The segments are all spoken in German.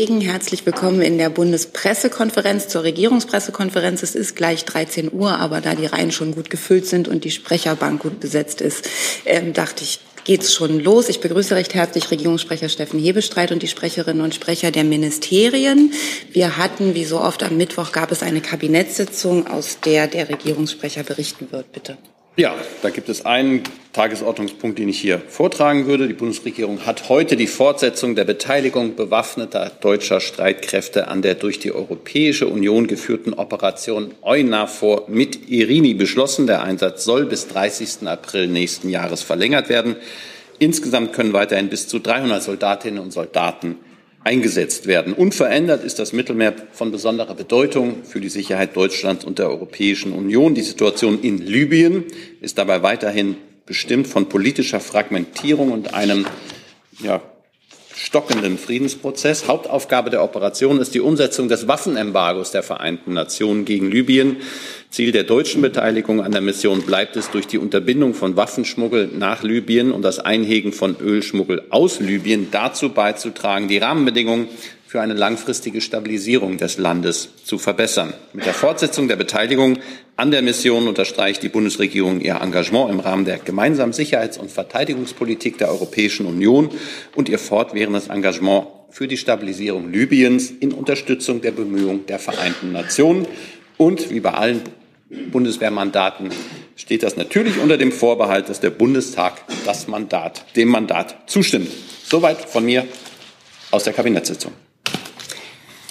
Herzlich willkommen in der Bundespressekonferenz zur Regierungspressekonferenz. Es ist gleich 13 Uhr, aber da die Reihen schon gut gefüllt sind und die Sprecherbank gut besetzt ist, ähm, dachte ich, geht's schon los. Ich begrüße recht herzlich Regierungssprecher Steffen Hebestreit und die Sprecherinnen und Sprecher der Ministerien. Wir hatten, wie so oft am Mittwoch, gab es eine Kabinettssitzung, aus der der Regierungssprecher berichten wird. Bitte. Ja, da gibt es einen Tagesordnungspunkt, den ich hier vortragen würde. Die Bundesregierung hat heute die Fortsetzung der Beteiligung bewaffneter deutscher Streitkräfte an der durch die Europäische Union geführten Operation EUNAVFOR mit Irini beschlossen. Der Einsatz soll bis 30. April nächsten Jahres verlängert werden. Insgesamt können weiterhin bis zu 300 Soldatinnen und Soldaten eingesetzt werden. Unverändert ist das Mittelmeer von besonderer Bedeutung für die Sicherheit Deutschlands und der Europäischen Union. Die Situation in Libyen ist dabei weiterhin bestimmt von politischer Fragmentierung und einem ja, stockenden Friedensprozess. Hauptaufgabe der Operation ist die Umsetzung des Waffenembargos der Vereinten Nationen gegen Libyen. Ziel der deutschen Beteiligung an der Mission bleibt es, durch die Unterbindung von Waffenschmuggel nach Libyen und das Einhegen von Ölschmuggel aus Libyen dazu beizutragen, die Rahmenbedingungen für eine langfristige Stabilisierung des Landes zu verbessern. Mit der Fortsetzung der Beteiligung an der Mission unterstreicht die Bundesregierung ihr Engagement im Rahmen der gemeinsamen Sicherheits- und Verteidigungspolitik der Europäischen Union und ihr fortwährendes Engagement für die Stabilisierung Libyens in Unterstützung der Bemühungen der Vereinten Nationen. Und wie bei allen Bundeswehrmandaten steht das natürlich unter dem Vorbehalt, dass der Bundestag das Mandat, dem Mandat zustimmt. Soweit von mir aus der Kabinettssitzung.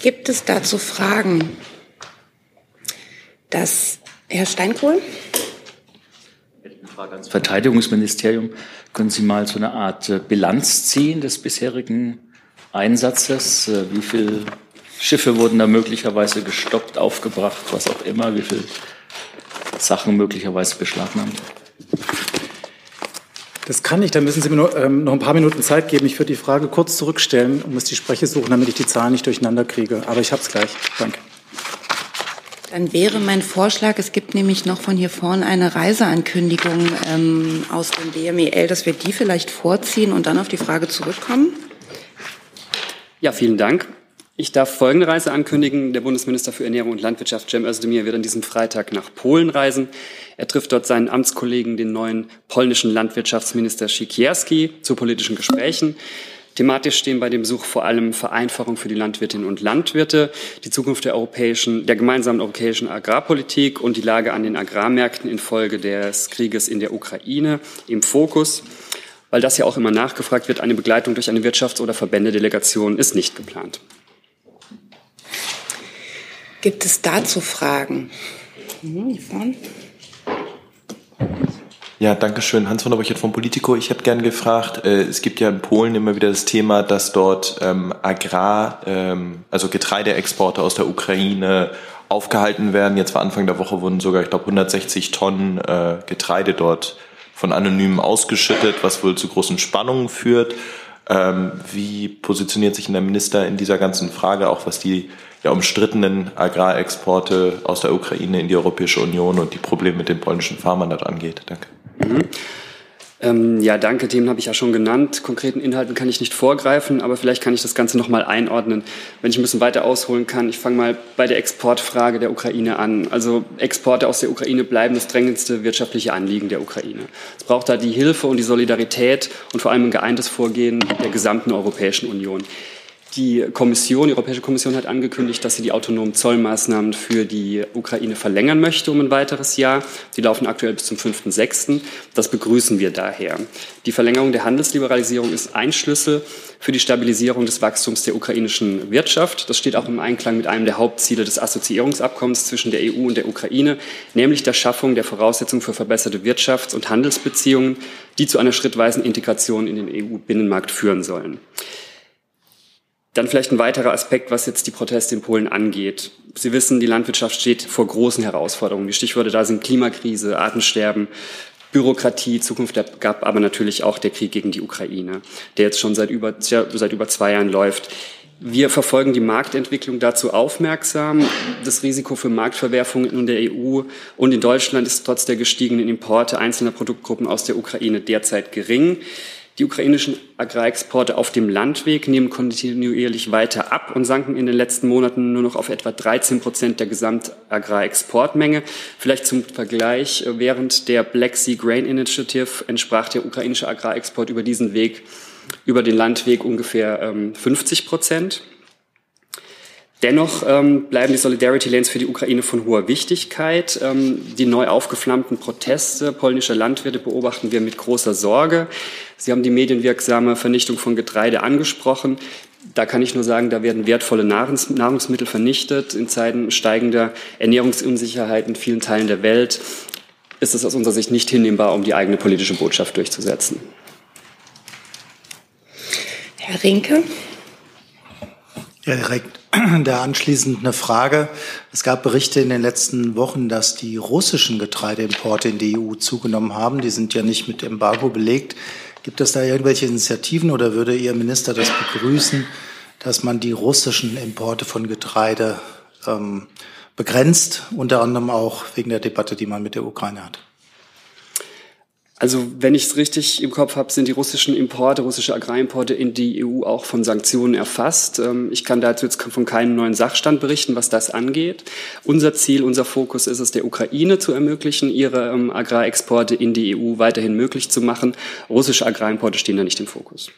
Gibt es dazu Fragen? Das, Herr Steinkohl? Eine Frage ans Verteidigungsministerium. Können Sie mal so eine Art äh, Bilanz ziehen des bisherigen Einsatzes? Äh, wie viele Schiffe wurden da möglicherweise gestoppt, aufgebracht, was auch immer? Wie viele Sachen möglicherweise beschlagnahmt? Das kann ich. Da müssen Sie mir nur, ähm, noch ein paar Minuten Zeit geben. Ich würde die Frage kurz zurückstellen und muss die Spreche suchen, damit ich die Zahlen nicht durcheinander kriege. Aber ich habe es gleich. Danke. Dann wäre mein Vorschlag, es gibt nämlich noch von hier vorne eine Reiseankündigung ähm, aus dem BMEL, dass wir die vielleicht vorziehen und dann auf die Frage zurückkommen. Ja, vielen Dank. Ich darf folgende Reise ankündigen. Der Bundesminister für Ernährung und Landwirtschaft, Cem Özdemir, wird an diesem Freitag nach Polen reisen. Er trifft dort seinen Amtskollegen, den neuen polnischen Landwirtschaftsminister Sikierski, zu politischen Gesprächen. Thematisch stehen bei dem Besuch vor allem Vereinfachung für die Landwirtinnen und Landwirte, die Zukunft der europäischen, der gemeinsamen europäischen Agrarpolitik und die Lage an den Agrarmärkten infolge des Krieges in der Ukraine im Fokus. Weil das ja auch immer nachgefragt wird, eine Begleitung durch eine Wirtschafts- oder Verbändedelegation ist nicht geplant. Gibt es dazu Fragen? Mhm, ja, danke schön. Hans von der Borchert von Politico. Ich hätte gern gefragt, äh, es gibt ja in Polen immer wieder das Thema, dass dort ähm, Agrar, ähm, also Getreideexporte aus der Ukraine aufgehalten werden. Jetzt war Anfang der Woche wurden sogar, ich glaube, 160 Tonnen äh, Getreide dort von Anonymen ausgeschüttet, was wohl zu großen Spannungen führt. Ähm, wie positioniert sich der Minister in dieser ganzen Frage, auch was die ja, umstrittenen Agrarexporte aus der Ukraine in die Europäische Union und die Probleme mit den polnischen Farmern dort angeht? Danke. Mhm. Ähm, ja, danke. Themen habe ich ja schon genannt. Konkreten Inhalten kann ich nicht vorgreifen, aber vielleicht kann ich das Ganze noch mal einordnen. Wenn ich ein bisschen weiter ausholen kann, ich fange mal bei der Exportfrage der Ukraine an. Also Exporte aus der Ukraine bleiben das drängendste wirtschaftliche Anliegen der Ukraine. Es braucht da die Hilfe und die Solidarität und vor allem ein geeintes Vorgehen der gesamten Europäischen Union. Die Kommission, die Europäische Kommission hat angekündigt, dass sie die autonomen Zollmaßnahmen für die Ukraine verlängern möchte um ein weiteres Jahr. Die laufen aktuell bis zum 5.6. Das begrüßen wir daher. Die Verlängerung der Handelsliberalisierung ist ein Schlüssel für die Stabilisierung des Wachstums der ukrainischen Wirtschaft. Das steht auch im Einklang mit einem der Hauptziele des Assoziierungsabkommens zwischen der EU und der Ukraine, nämlich der Schaffung der Voraussetzungen für verbesserte Wirtschafts- und Handelsbeziehungen, die zu einer schrittweisen Integration in den EU-Binnenmarkt führen sollen. Dann vielleicht ein weiterer Aspekt, was jetzt die Proteste in Polen angeht. Sie wissen, die Landwirtschaft steht vor großen Herausforderungen. Die Stichworte da sind Klimakrise, Artensterben, Bürokratie, Zukunft der gab aber natürlich auch der Krieg gegen die Ukraine, der jetzt schon seit über, seit über zwei Jahren läuft. Wir verfolgen die Marktentwicklung dazu aufmerksam. Das Risiko für Marktverwerfungen in der EU und in Deutschland ist trotz der gestiegenen Importe einzelner Produktgruppen aus der Ukraine derzeit gering. Die ukrainischen Agrarexporte auf dem Landweg nehmen kontinuierlich weiter ab und sanken in den letzten Monaten nur noch auf etwa 13 Prozent der Gesamtagrarexportmenge. Vielleicht zum Vergleich, während der Black Sea Grain Initiative entsprach der ukrainische Agrarexport über diesen Weg, über den Landweg ungefähr 50 ähm, Prozent. Dennoch ähm, bleiben die Solidarity Lanes für die Ukraine von hoher Wichtigkeit. Ähm, die neu aufgeflammten Proteste polnischer Landwirte beobachten wir mit großer Sorge. Sie haben die medienwirksame Vernichtung von Getreide angesprochen. Da kann ich nur sagen, da werden wertvolle Nahrungs Nahrungsmittel vernichtet. In Zeiten steigender Ernährungsunsicherheit in vielen Teilen der Welt ist es aus unserer Sicht nicht hinnehmbar, um die eigene politische Botschaft durchzusetzen. Herr Rinke. Ja, direkt da anschließend eine Frage. Es gab Berichte in den letzten Wochen, dass die russischen Getreideimporte in die EU zugenommen haben. Die sind ja nicht mit Embargo belegt. Gibt es da irgendwelche Initiativen oder würde Ihr Minister das begrüßen, dass man die russischen Importe von Getreide ähm, begrenzt, unter anderem auch wegen der Debatte, die man mit der Ukraine hat? Also wenn ich es richtig im Kopf habe, sind die russischen Importe, russische Agrarimporte in die EU auch von Sanktionen erfasst. Ähm, ich kann dazu jetzt von keinem neuen Sachstand berichten, was das angeht. Unser Ziel, unser Fokus ist es, der Ukraine zu ermöglichen, ihre ähm, Agrarexporte in die EU weiterhin möglich zu machen. Russische Agrarimporte stehen da nicht im Fokus.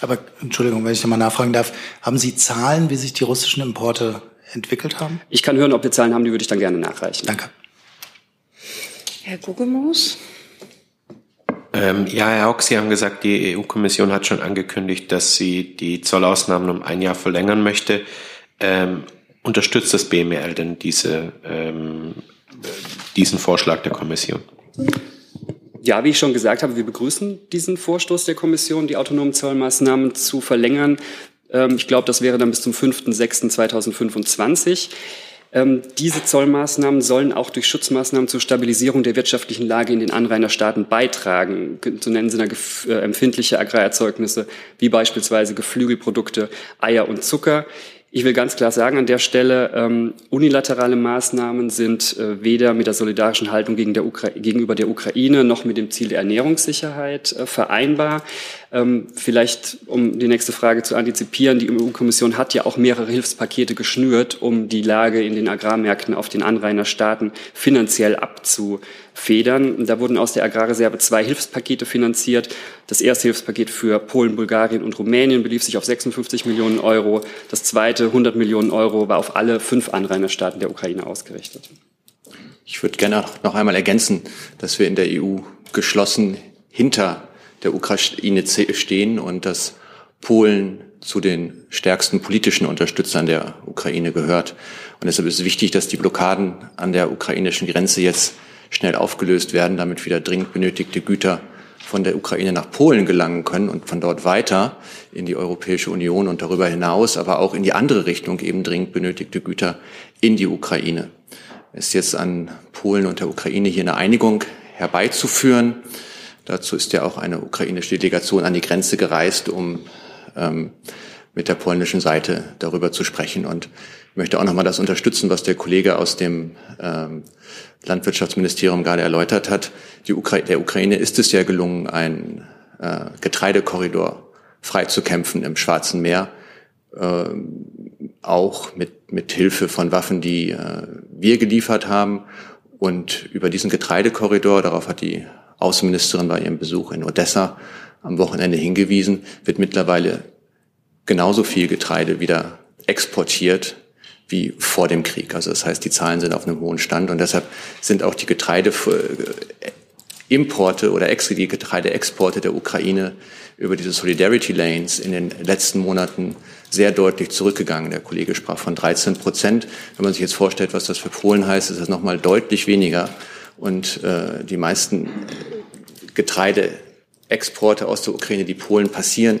Aber Entschuldigung, wenn ich nochmal nachfragen darf, haben Sie Zahlen, wie sich die russischen Importe entwickelt haben? Ich kann hören, ob wir Zahlen haben, die würde ich dann gerne nachreichen. Danke. Herr Guggemus. Ähm, ja, Herr Hock, Sie haben gesagt, die EU-Kommission hat schon angekündigt, dass sie die Zollausnahmen um ein Jahr verlängern möchte. Ähm, unterstützt das BML denn diese, ähm, diesen Vorschlag der Kommission? Ja, wie ich schon gesagt habe, wir begrüßen diesen Vorstoß der Kommission, die autonomen Zollmaßnahmen zu verlängern. Ähm, ich glaube, das wäre dann bis zum 5.6.2025. Ähm, diese Zollmaßnahmen sollen auch durch Schutzmaßnahmen zur Stabilisierung der wirtschaftlichen Lage in den Anrainerstaaten beitragen. Zu nennen sind da äh, empfindliche Agrarerzeugnisse wie beispielsweise Geflügelprodukte, Eier und Zucker. Ich will ganz klar sagen an der Stelle, ähm, unilaterale Maßnahmen sind äh, weder mit der solidarischen Haltung gegenüber der Ukraine noch mit dem Ziel der Ernährungssicherheit äh, vereinbar. Ähm, vielleicht, um die nächste Frage zu antizipieren, die EU-Kommission hat ja auch mehrere Hilfspakete geschnürt, um die Lage in den Agrarmärkten auf den Anrainerstaaten finanziell abzufedern. Da wurden aus der Agrarreserve zwei Hilfspakete finanziert. Das erste Hilfspaket für Polen, Bulgarien und Rumänien belief sich auf 56 Millionen Euro. Das zweite, 100 Millionen Euro, war auf alle fünf Anrainerstaaten der Ukraine ausgerichtet. Ich würde gerne noch einmal ergänzen, dass wir in der EU geschlossen hinter der Ukraine stehen und dass Polen zu den stärksten politischen Unterstützern der Ukraine gehört. Und deshalb ist es wichtig, dass die Blockaden an der ukrainischen Grenze jetzt schnell aufgelöst werden, damit wieder dringend benötigte Güter von der Ukraine nach Polen gelangen können und von dort weiter in die Europäische Union und darüber hinaus, aber auch in die andere Richtung eben dringend benötigte Güter in die Ukraine. Es ist jetzt an Polen und der Ukraine hier eine Einigung herbeizuführen. Dazu ist ja auch eine ukrainische Delegation an die Grenze gereist, um ähm, mit der polnischen Seite darüber zu sprechen. Und ich möchte auch nochmal das unterstützen, was der Kollege aus dem ähm, Landwirtschaftsministerium gerade erläutert hat. Die Ukra der Ukraine ist es ja gelungen, einen äh, Getreidekorridor freizukämpfen im Schwarzen Meer, äh, auch mit, mit Hilfe von Waffen, die äh, wir geliefert haben. Und über diesen Getreidekorridor, darauf hat die Außenministerin bei ihrem Besuch in Odessa am Wochenende hingewiesen, wird mittlerweile genauso viel Getreide wieder exportiert wie vor dem Krieg. Also das heißt, die Zahlen sind auf einem hohen Stand und deshalb sind auch die Getreideimporte oder die Getreideexporte der Ukraine über diese Solidarity Lanes in den letzten Monaten sehr deutlich zurückgegangen. Der Kollege sprach von 13 Prozent. Wenn man sich jetzt vorstellt, was das für Polen heißt, ist das nochmal deutlich weniger. Und äh, die meisten Getreideexporte aus der Ukraine, die Polen passieren,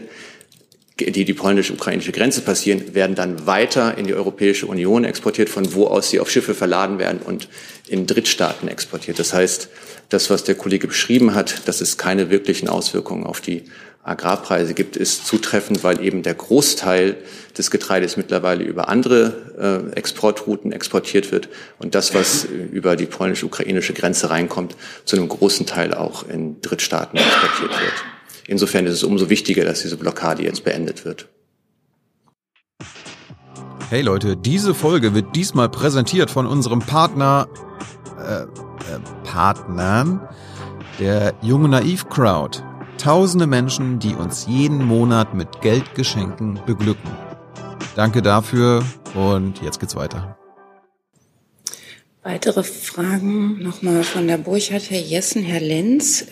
die die polnisch-ukrainische Grenze passieren, werden dann weiter in die Europäische Union exportiert, von wo aus sie auf Schiffe verladen werden und in Drittstaaten exportiert. Das heißt, das, was der Kollege beschrieben hat, dass es keine wirklichen Auswirkungen auf die Agrarpreise gibt, ist zutreffend, weil eben der Großteil des Getreides mittlerweile über andere äh, Exportrouten exportiert wird und das, was über die polnisch-ukrainische Grenze reinkommt, zu einem großen Teil auch in Drittstaaten exportiert wird. insofern ist es umso wichtiger, dass diese Blockade jetzt beendet wird. Hey Leute, diese Folge wird diesmal präsentiert von unserem Partner, äh, äh, Partnern, der Junge Naiv Crowd. Tausende Menschen, die uns jeden Monat mit Geldgeschenken beglücken. Danke dafür und jetzt geht's weiter. Weitere Fragen nochmal von der Burchardt, Herr Jessen, Herr Lenz.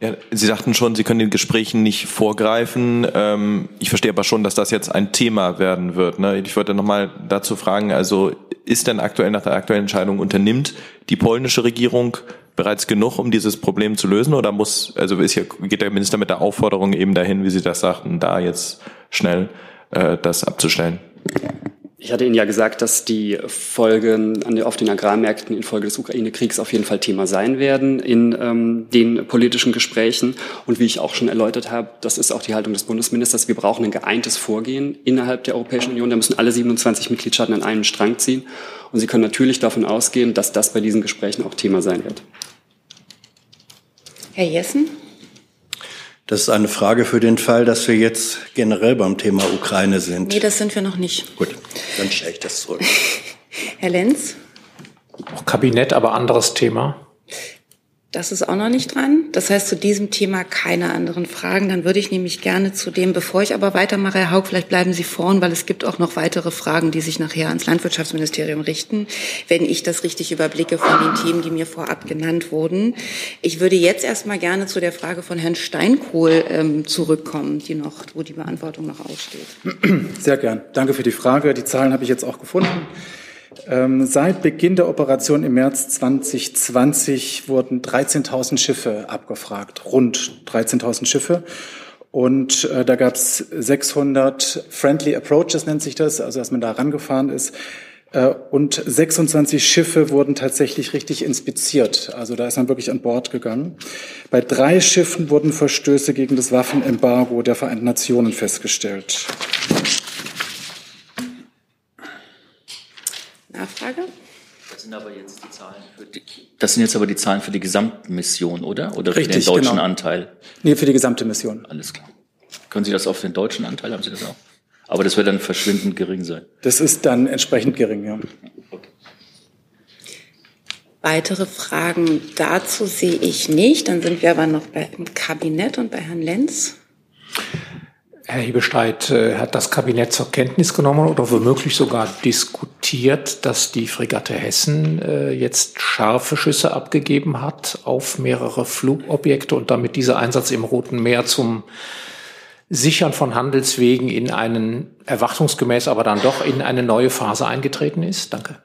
Ja, Sie sagten schon, Sie können den Gesprächen nicht vorgreifen. Ähm, ich verstehe aber schon, dass das jetzt ein Thema werden wird. Ne? Ich wollte nochmal dazu fragen, also ist denn aktuell nach der aktuellen Entscheidung unternimmt die polnische Regierung bereits genug, um dieses Problem zu lösen? Oder muss, also ist hier, geht der Minister mit der Aufforderung eben dahin, wie Sie das sagten, da jetzt schnell äh, das abzustellen? Ich hatte Ihnen ja gesagt, dass die Folgen auf den Agrarmärkten infolge des Ukraine-Kriegs auf jeden Fall Thema sein werden in ähm, den politischen Gesprächen. Und wie ich auch schon erläutert habe, das ist auch die Haltung des Bundesministers. Wir brauchen ein geeintes Vorgehen innerhalb der Europäischen Union. Da müssen alle 27 Mitgliedstaaten an einen Strang ziehen. Und Sie können natürlich davon ausgehen, dass das bei diesen Gesprächen auch Thema sein wird. Herr Jessen? Das ist eine Frage für den Fall, dass wir jetzt generell beim Thema Ukraine sind. Nee, das sind wir noch nicht. Gut, dann stelle ich das zurück. Herr Lenz? Auch Kabinett, aber anderes Thema. Das ist auch noch nicht dran. Das heißt, zu diesem Thema keine anderen Fragen. Dann würde ich nämlich gerne zu dem, bevor ich aber weitermache, Herr Haug, vielleicht bleiben Sie vorn, weil es gibt auch noch weitere Fragen, die sich nachher ans Landwirtschaftsministerium richten, wenn ich das richtig überblicke von den Themen, die mir vorab genannt wurden. Ich würde jetzt erstmal gerne zu der Frage von Herrn Steinkohl ähm, zurückkommen, die noch, wo die Beantwortung noch aussteht. Sehr gern. Danke für die Frage. Die Zahlen habe ich jetzt auch gefunden. Ähm, seit Beginn der Operation im März 2020 wurden 13.000 Schiffe abgefragt, rund 13.000 Schiffe. Und äh, da gab es 600 Friendly Approaches, nennt sich das, also dass man da rangefahren ist. Äh, und 26 Schiffe wurden tatsächlich richtig inspiziert. Also da ist man wirklich an Bord gegangen. Bei drei Schiffen wurden Verstöße gegen das Waffenembargo der Vereinten Nationen festgestellt. Nachfrage? Das sind aber jetzt die Zahlen für die, das sind jetzt aber die Zahlen für die Gesamtmission, oder? Oder Richtig, für den deutschen genau. Anteil? Nee, für die gesamte Mission. Alles klar. Können Sie das auf den deutschen Anteil, haben Sie das auch? Aber das wird dann verschwindend gering sein. Das ist dann entsprechend gering, ja. Weitere Fragen dazu sehe ich nicht. Dann sind wir aber noch bei, im Kabinett und bei Herrn Lenz. Herr Hebestreit, äh, hat das Kabinett zur Kenntnis genommen oder womöglich sogar diskutiert, dass die Fregatte Hessen äh, jetzt scharfe Schüsse abgegeben hat auf mehrere Flugobjekte und damit dieser Einsatz im Roten Meer zum Sichern von Handelswegen in einen erwartungsgemäß aber dann doch in eine neue Phase eingetreten ist? Danke.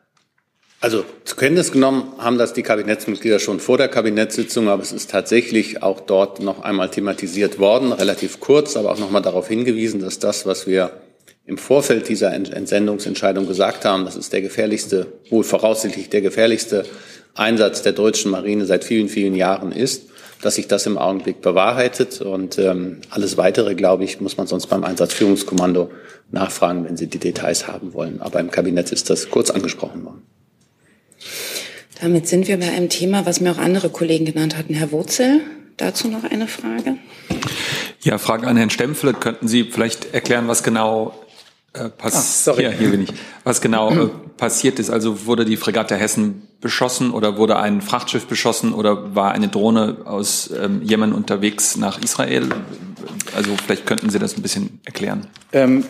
Also zur Kenntnis genommen haben das die Kabinettsmitglieder schon vor der Kabinettssitzung, aber es ist tatsächlich auch dort noch einmal thematisiert worden, relativ kurz, aber auch noch mal darauf hingewiesen, dass das, was wir im Vorfeld dieser Entsendungsentscheidung gesagt haben, das ist der gefährlichste, wohl voraussichtlich der gefährlichste Einsatz der deutschen Marine seit vielen, vielen Jahren ist, dass sich das im Augenblick bewahrheitet. Und ähm, alles Weitere, glaube ich, muss man sonst beim Einsatzführungskommando nachfragen, wenn Sie die Details haben wollen. Aber im Kabinett ist das kurz angesprochen worden. Damit sind wir bei einem Thema, was mir auch andere Kollegen genannt hatten. Herr Wurzel, dazu noch eine Frage? Ja, Frage an Herrn Stempfle. Könnten Sie vielleicht erklären, was genau äh, passiert? Ah, hier, hier bin ich. Was genau äh, passiert ist? Also wurde die Fregatte Hessen beschossen oder wurde ein Frachtschiff beschossen oder war eine Drohne aus ähm, Jemen unterwegs nach Israel? Also vielleicht könnten Sie das ein bisschen erklären. Ähm,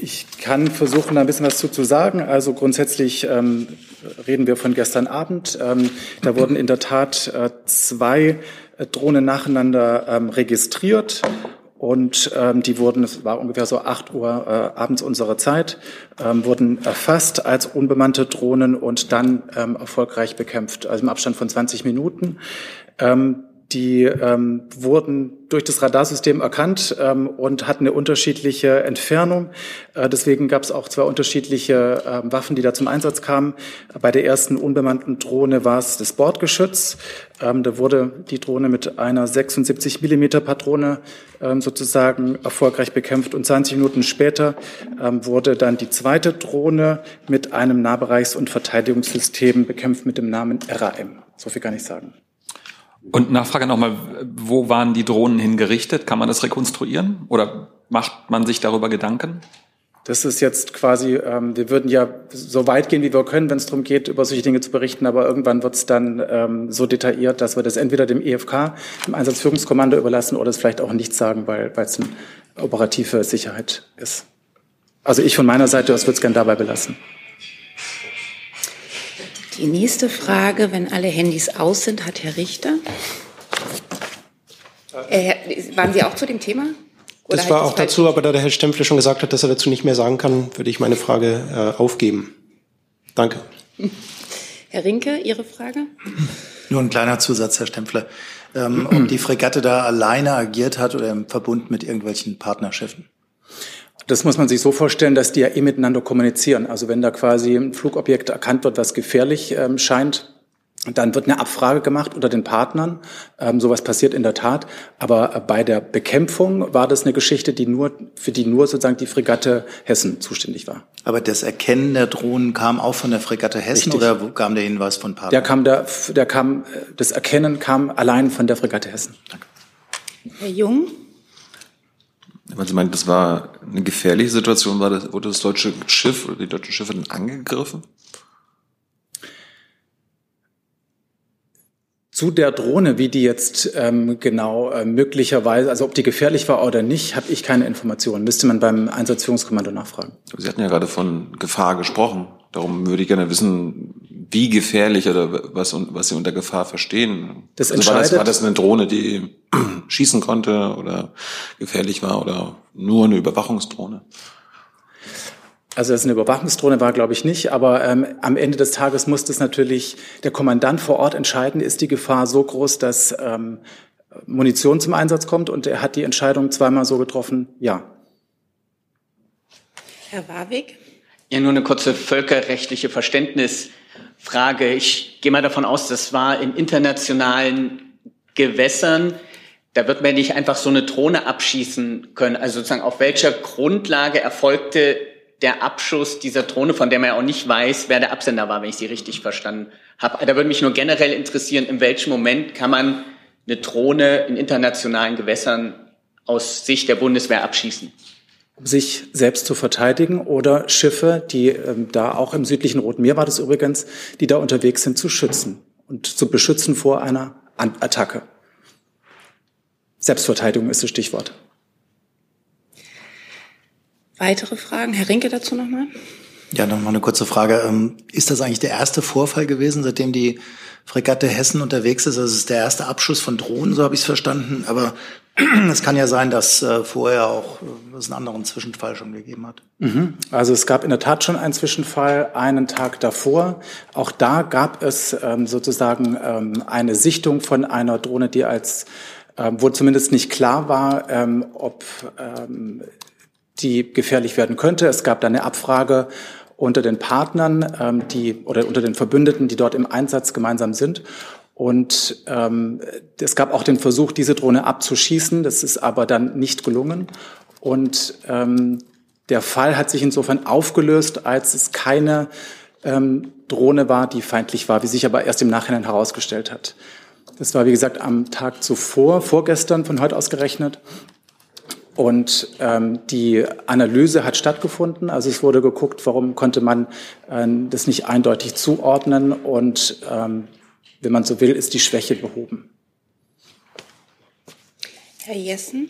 ich kann versuchen, da ein bisschen was zu, zu sagen. Also grundsätzlich ähm, reden wir von gestern Abend. Ähm, da wurden in der Tat äh, zwei Drohnen nacheinander ähm, registriert. Und ähm, die wurden, es war ungefähr so 8 Uhr äh, abends unserer Zeit, ähm, wurden erfasst als unbemannte Drohnen und dann ähm, erfolgreich bekämpft, also im Abstand von 20 Minuten. Ähm, die ähm, wurden durch das Radarsystem erkannt ähm, und hatten eine unterschiedliche Entfernung. Äh, deswegen gab es auch zwei unterschiedliche äh, Waffen, die da zum Einsatz kamen. Bei der ersten unbemannten Drohne war es das Bordgeschütz. Ähm, da wurde die Drohne mit einer 76 Millimeter Patrone ähm, sozusagen erfolgreich bekämpft. Und 20 Minuten später ähm, wurde dann die zweite Drohne mit einem Nahbereichs- und Verteidigungssystem bekämpft mit dem Namen RAM. So viel kann ich sagen. Und Nachfrage nochmal, wo waren die Drohnen hingerichtet? Kann man das rekonstruieren? Oder macht man sich darüber Gedanken? Das ist jetzt quasi, ähm, wir würden ja so weit gehen, wie wir können, wenn es darum geht, über solche Dinge zu berichten, aber irgendwann wird es dann ähm, so detailliert, dass wir das entweder dem EFK, dem Einsatzführungskommando überlassen oder es vielleicht auch nicht sagen, weil es eine operative Sicherheit ist. Also ich von meiner Seite aus würde es gerne dabei belassen. Die nächste Frage, wenn alle Handys aus sind, hat Herr Richter. Äh, waren Sie auch zu dem Thema? Oder das war auch dazu, aber da der Herr Stempfle schon gesagt hat, dass er dazu nicht mehr sagen kann, würde ich meine Frage äh, aufgeben. Danke. Herr Rinke, Ihre Frage? Nur ein kleiner Zusatz, Herr Stempfle. Ähm, ob die Fregatte da alleine agiert hat oder im Verbund mit irgendwelchen Partnerschiffen? Das muss man sich so vorstellen, dass die ja eh miteinander kommunizieren. Also wenn da quasi ein Flugobjekt erkannt wird, was gefährlich ähm, scheint, dann wird eine Abfrage gemacht unter den Partnern. Ähm, sowas passiert in der Tat. Aber äh, bei der Bekämpfung war das eine Geschichte, die nur, für die nur sozusagen die Fregatte Hessen zuständig war. Aber das Erkennen der Drohnen kam auch von der Fregatte Hessen Richtig. oder kam der Hinweis von Partnern? Der kam, der, der kam, äh, das Erkennen kam allein von der Fregatte Hessen. Danke. Herr Jung? Weil Sie meinen, das war eine gefährliche Situation, war das, wurde das deutsche Schiff oder die deutschen Schiffe dann angegriffen? Zu der Drohne, wie die jetzt ähm, genau äh, möglicherweise, also ob die gefährlich war oder nicht, habe ich keine Informationen. Müsste man beim Einsatzführungskommando nachfragen. Sie hatten ja gerade von Gefahr gesprochen. Darum würde ich gerne wissen, wie gefährlich oder was, was Sie unter Gefahr verstehen. Das also war, das, war das eine Drohne, die schießen konnte oder gefährlich war oder nur eine Überwachungsdrohne? Also dass es eine Überwachungsdrohne war, glaube ich nicht. Aber ähm, am Ende des Tages muss das natürlich der Kommandant vor Ort entscheiden. Ist die Gefahr so groß, dass ähm, Munition zum Einsatz kommt? Und er hat die Entscheidung zweimal so getroffen, ja. Herr Warwick? Ja, nur eine kurze völkerrechtliche Verständnisfrage. Ich gehe mal davon aus, das war in internationalen Gewässern. Da wird man nicht einfach so eine Drohne abschießen können. Also sozusagen auf welcher Grundlage erfolgte der Abschuss dieser Drohne, von der man ja auch nicht weiß, wer der Absender war, wenn ich sie richtig verstanden habe. Da würde mich nur generell interessieren, in welchem Moment kann man eine Drohne in internationalen Gewässern aus Sicht der Bundeswehr abschießen? Um sich selbst zu verteidigen oder Schiffe, die ähm, da auch im südlichen Roten Meer war das übrigens, die da unterwegs sind, zu schützen und zu beschützen vor einer Attacke. Selbstverteidigung ist das Stichwort. Weitere Fragen? Herr Rinke dazu nochmal? Ja, nochmal eine kurze Frage. Ähm, ist das eigentlich der erste Vorfall gewesen, seitdem die Fregatte Hessen unterwegs ist? Also es ist der erste Abschuss von Drohnen, so habe ich es verstanden. Aber es kann ja sein, dass äh, vorher auch äh, es einen anderen Zwischenfall schon gegeben hat. Mhm. Also es gab in der Tat schon einen Zwischenfall einen Tag davor. Auch da gab es ähm, sozusagen ähm, eine Sichtung von einer Drohne, die als wo zumindest nicht klar war, ob die gefährlich werden könnte. Es gab da eine Abfrage unter den Partnern, ähm, die oder unter den Verbündeten, die dort im Einsatz gemeinsam sind. Und ähm, es gab auch den Versuch, diese Drohne abzuschießen. Das ist aber dann nicht gelungen. Und ähm, der Fall hat sich insofern aufgelöst, als es keine ähm, Drohne war, die feindlich war, wie sich aber erst im Nachhinein herausgestellt hat. Das war, wie gesagt, am Tag zuvor, vorgestern von heute aus gerechnet. Und ähm, die Analyse hat stattgefunden. Also es wurde geguckt, warum konnte man äh, das nicht eindeutig zuordnen. Und ähm, wenn man so will, ist die Schwäche behoben. Herr Jessen.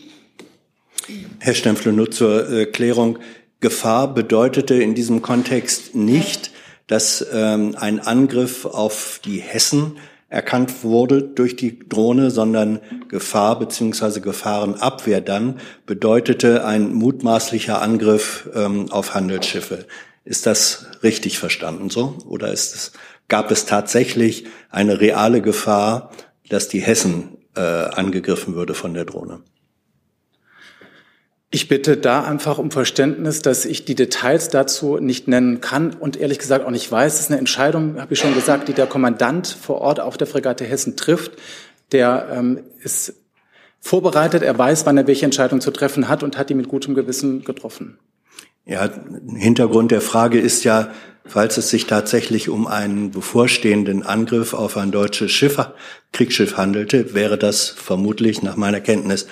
Herr Stempfle, nur zur äh, Klärung. Gefahr bedeutete in diesem Kontext nicht, dass ähm, ein Angriff auf die Hessen erkannt wurde durch die Drohne, sondern Gefahr beziehungsweise Gefahrenabwehr dann bedeutete ein mutmaßlicher Angriff ähm, auf Handelsschiffe. Ist das richtig verstanden so? Oder ist es, gab es tatsächlich eine reale Gefahr, dass die Hessen äh, angegriffen würde von der Drohne? Ich bitte da einfach um Verständnis, dass ich die Details dazu nicht nennen kann und ehrlich gesagt auch nicht weiß. Das ist eine Entscheidung, habe ich schon gesagt, die der Kommandant vor Ort auf der Fregatte Hessen trifft. Der ähm, ist vorbereitet, er weiß, wann er welche Entscheidung zu treffen hat und hat die mit gutem Gewissen getroffen. Ja, Hintergrund der Frage ist ja, falls es sich tatsächlich um einen bevorstehenden Angriff auf ein deutsches Schiff, Kriegsschiff handelte, wäre das vermutlich nach meiner Kenntnis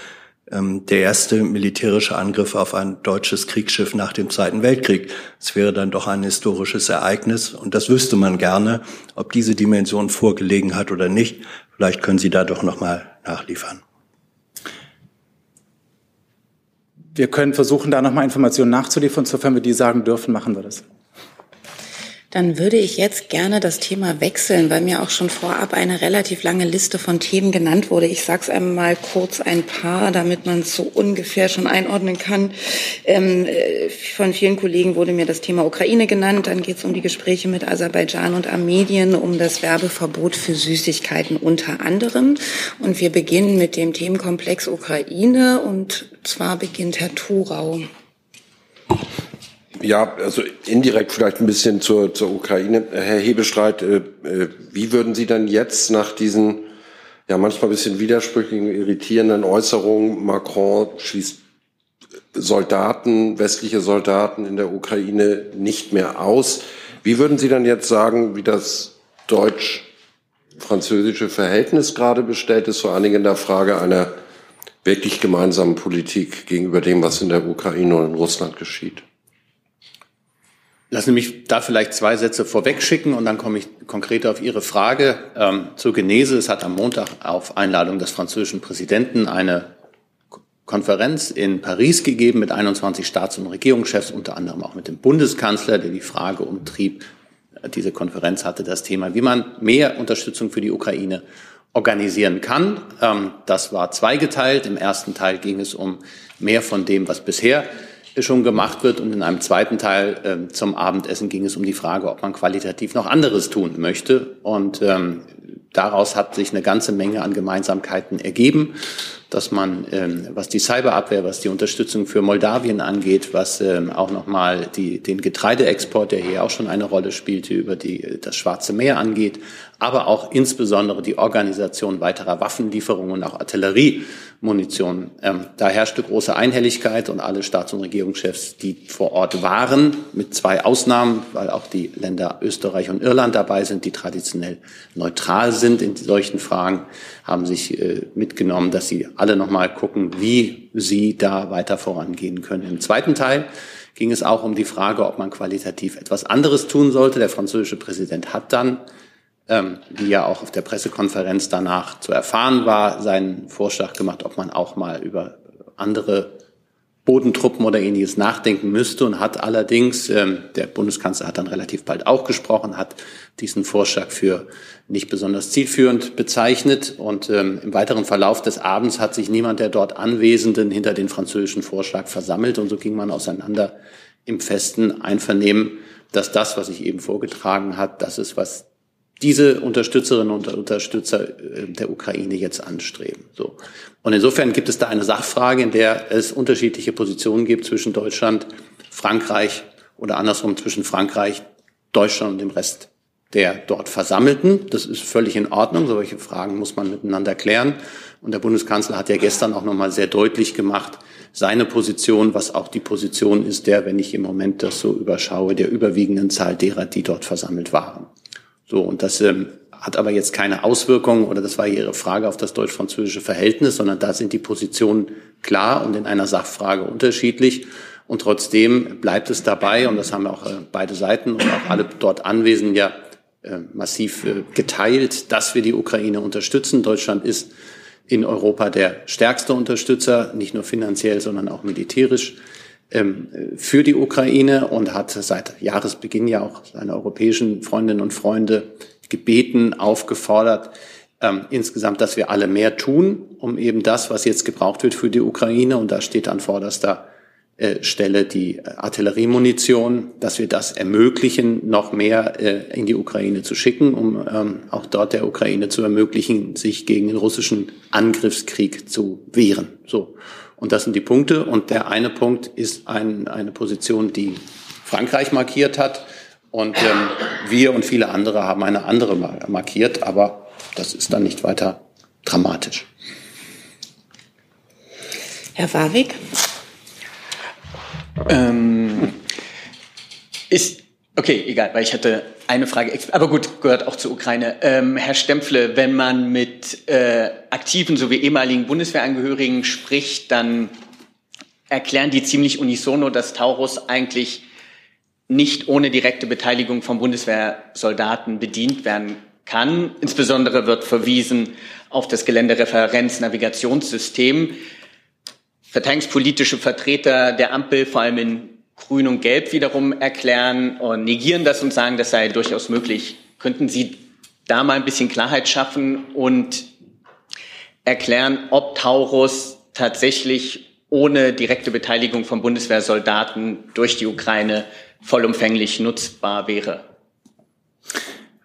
der erste militärische Angriff auf ein deutsches Kriegsschiff nach dem Zweiten Weltkrieg. Es wäre dann doch ein historisches Ereignis und das wüsste man gerne, ob diese Dimension vorgelegen hat oder nicht. Vielleicht können Sie da doch noch mal nachliefern. Wir können versuchen, da noch mal Informationen nachzuliefern. Sofern wir die sagen dürfen, machen wir das. Dann würde ich jetzt gerne das Thema wechseln, weil mir auch schon vorab eine relativ lange Liste von Themen genannt wurde. Ich sage es einmal kurz ein paar, damit man es so ungefähr schon einordnen kann. Ähm, äh, von vielen Kollegen wurde mir das Thema Ukraine genannt. Dann geht es um die Gespräche mit Aserbaidschan und Armenien, um das Werbeverbot für Süßigkeiten unter anderem. Und wir beginnen mit dem Themenkomplex Ukraine. Und zwar beginnt Herr Thurau. Ja, also indirekt vielleicht ein bisschen zur, zur Ukraine. Herr Hebestreit, äh, äh, wie würden Sie dann jetzt nach diesen ja manchmal ein bisschen widersprüchlichen, irritierenden Äußerungen, Macron schließt Soldaten, westliche Soldaten in der Ukraine nicht mehr aus. Wie würden Sie dann jetzt sagen, wie das deutsch-französische Verhältnis gerade bestellt ist, vor allen Dingen in der Frage einer wirklich gemeinsamen Politik gegenüber dem, was in der Ukraine und in Russland geschieht? Lassen Sie mich da vielleicht zwei Sätze vorwegschicken und dann komme ich konkret auf Ihre Frage ähm, zur Genese. Es hat am Montag auf Einladung des französischen Präsidenten eine Konferenz in Paris gegeben mit 21 Staats- und Regierungschefs, unter anderem auch mit dem Bundeskanzler, der die Frage umtrieb. Diese Konferenz hatte das Thema, wie man mehr Unterstützung für die Ukraine organisieren kann. Ähm, das war zweigeteilt. Im ersten Teil ging es um mehr von dem, was bisher schon gemacht wird. Und in einem zweiten Teil äh, zum Abendessen ging es um die Frage, ob man qualitativ noch anderes tun möchte. Und ähm, daraus hat sich eine ganze Menge an Gemeinsamkeiten ergeben, dass man, ähm, was die Cyberabwehr, was die Unterstützung für Moldawien angeht, was ähm, auch nochmal den Getreideexport, der hier auch schon eine Rolle spielte, über die, das Schwarze Meer angeht, aber auch insbesondere die Organisation weiterer Waffenlieferungen und auch Artillerie Munition. Ähm, da herrschte große Einhelligkeit und alle Staats- und Regierungschefs, die vor Ort waren, mit zwei Ausnahmen, weil auch die Länder Österreich und Irland dabei sind, die traditionell neutral sind in solchen Fragen, haben sich äh, mitgenommen, dass sie alle nochmal gucken, wie sie da weiter vorangehen können. Im zweiten Teil ging es auch um die Frage, ob man qualitativ etwas anderes tun sollte. Der französische Präsident hat dann ähm, wie ja auch auf der Pressekonferenz danach zu erfahren war, seinen Vorschlag gemacht, ob man auch mal über andere Bodentruppen oder ähnliches nachdenken müsste und hat allerdings, ähm, der Bundeskanzler hat dann relativ bald auch gesprochen, hat diesen Vorschlag für nicht besonders zielführend bezeichnet und ähm, im weiteren Verlauf des Abends hat sich niemand der dort Anwesenden hinter den französischen Vorschlag versammelt und so ging man auseinander im festen. Einvernehmen, dass das, was ich eben vorgetragen hat, das ist, was diese Unterstützerinnen und Unterstützer äh, der Ukraine jetzt anstreben. So. Und insofern gibt es da eine Sachfrage, in der es unterschiedliche Positionen gibt zwischen Deutschland, Frankreich oder andersrum zwischen Frankreich, Deutschland und dem Rest der dort Versammelten. Das ist völlig in Ordnung. Solche Fragen muss man miteinander klären. Und der Bundeskanzler hat ja gestern auch nochmal sehr deutlich gemacht, seine Position, was auch die Position ist der, wenn ich im Moment das so überschaue, der überwiegenden Zahl derer, die dort versammelt waren. So, und das ähm, hat aber jetzt keine Auswirkungen, oder das war Ihre Frage auf das deutsch-französische Verhältnis, sondern da sind die Positionen klar und in einer Sachfrage unterschiedlich. Und trotzdem bleibt es dabei, und das haben auch äh, beide Seiten und auch alle dort Anwesenden ja äh, massiv äh, geteilt, dass wir die Ukraine unterstützen. Deutschland ist in Europa der stärkste Unterstützer, nicht nur finanziell, sondern auch militärisch. Ähm, für die Ukraine und hat seit Jahresbeginn ja auch seine europäischen Freundinnen und Freunde gebeten, aufgefordert, ähm, insgesamt, dass wir alle mehr tun, um eben das, was jetzt gebraucht wird für die Ukraine, und da steht an vorderster äh, Stelle die Artilleriemunition, dass wir das ermöglichen, noch mehr äh, in die Ukraine zu schicken, um ähm, auch dort der Ukraine zu ermöglichen, sich gegen den russischen Angriffskrieg zu wehren. So. Und das sind die Punkte. Und der eine Punkt ist ein, eine Position, die Frankreich markiert hat. Und ähm, wir und viele andere haben eine andere markiert. Aber das ist dann nicht weiter dramatisch. Herr Warwick? Ähm, Ist, okay, egal, weil ich hatte eine Frage, aber gut, gehört auch zur Ukraine. Ähm, Herr Stempfle, wenn man mit äh, aktiven sowie ehemaligen Bundeswehrangehörigen spricht, dann erklären die ziemlich unisono, dass Taurus eigentlich nicht ohne direkte Beteiligung von Bundeswehrsoldaten bedient werden kann. Insbesondere wird verwiesen auf das Geländereferenz-Navigationssystem. Verteidigungspolitische Vertreter der Ampel, vor allem in Grün und Gelb, wiederum erklären und negieren das und sagen, das sei durchaus möglich. Könnten Sie da mal ein bisschen Klarheit schaffen und erklären, ob Taurus tatsächlich ohne direkte Beteiligung von Bundeswehrsoldaten durch die Ukraine vollumfänglich nutzbar wäre?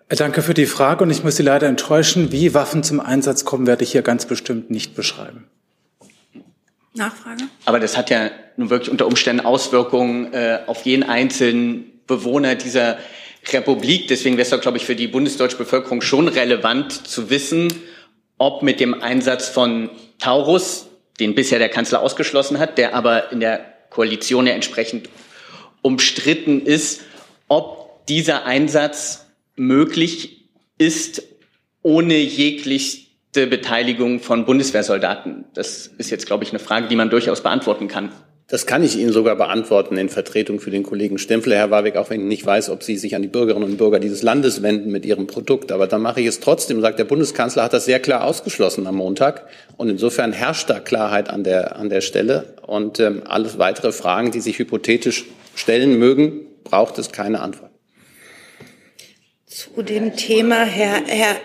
Danke für die Frage und ich muss Sie leider enttäuschen. Wie Waffen zum Einsatz kommen, werde ich hier ganz bestimmt nicht beschreiben. Nachfrage? Aber das hat ja nun wirklich unter Umständen Auswirkungen äh, auf jeden einzelnen Bewohner dieser Republik. Deswegen wäre es doch, glaube ich, für die bundesdeutsche Bevölkerung schon relevant zu wissen, ob mit dem Einsatz von Taurus, den bisher der Kanzler ausgeschlossen hat, der aber in der Koalition ja entsprechend umstritten ist, ob dieser Einsatz möglich ist ohne jeglichste Beteiligung von Bundeswehrsoldaten? Das ist jetzt, glaube ich, eine Frage, die man durchaus beantworten kann. Das kann ich Ihnen sogar beantworten in Vertretung für den Kollegen Stempfler, Herr Warwick, auch wenn ich nicht weiß, ob Sie sich an die Bürgerinnen und Bürger dieses Landes wenden mit Ihrem Produkt. Aber dann mache ich es trotzdem, sagt der Bundeskanzler, hat das sehr klar ausgeschlossen am Montag. Und insofern herrscht da Klarheit an der, an der Stelle. Und ähm, alles weitere Fragen, die sich hypothetisch stellen mögen, braucht es keine Antwort. Zu dem Thema, Herr, Herr,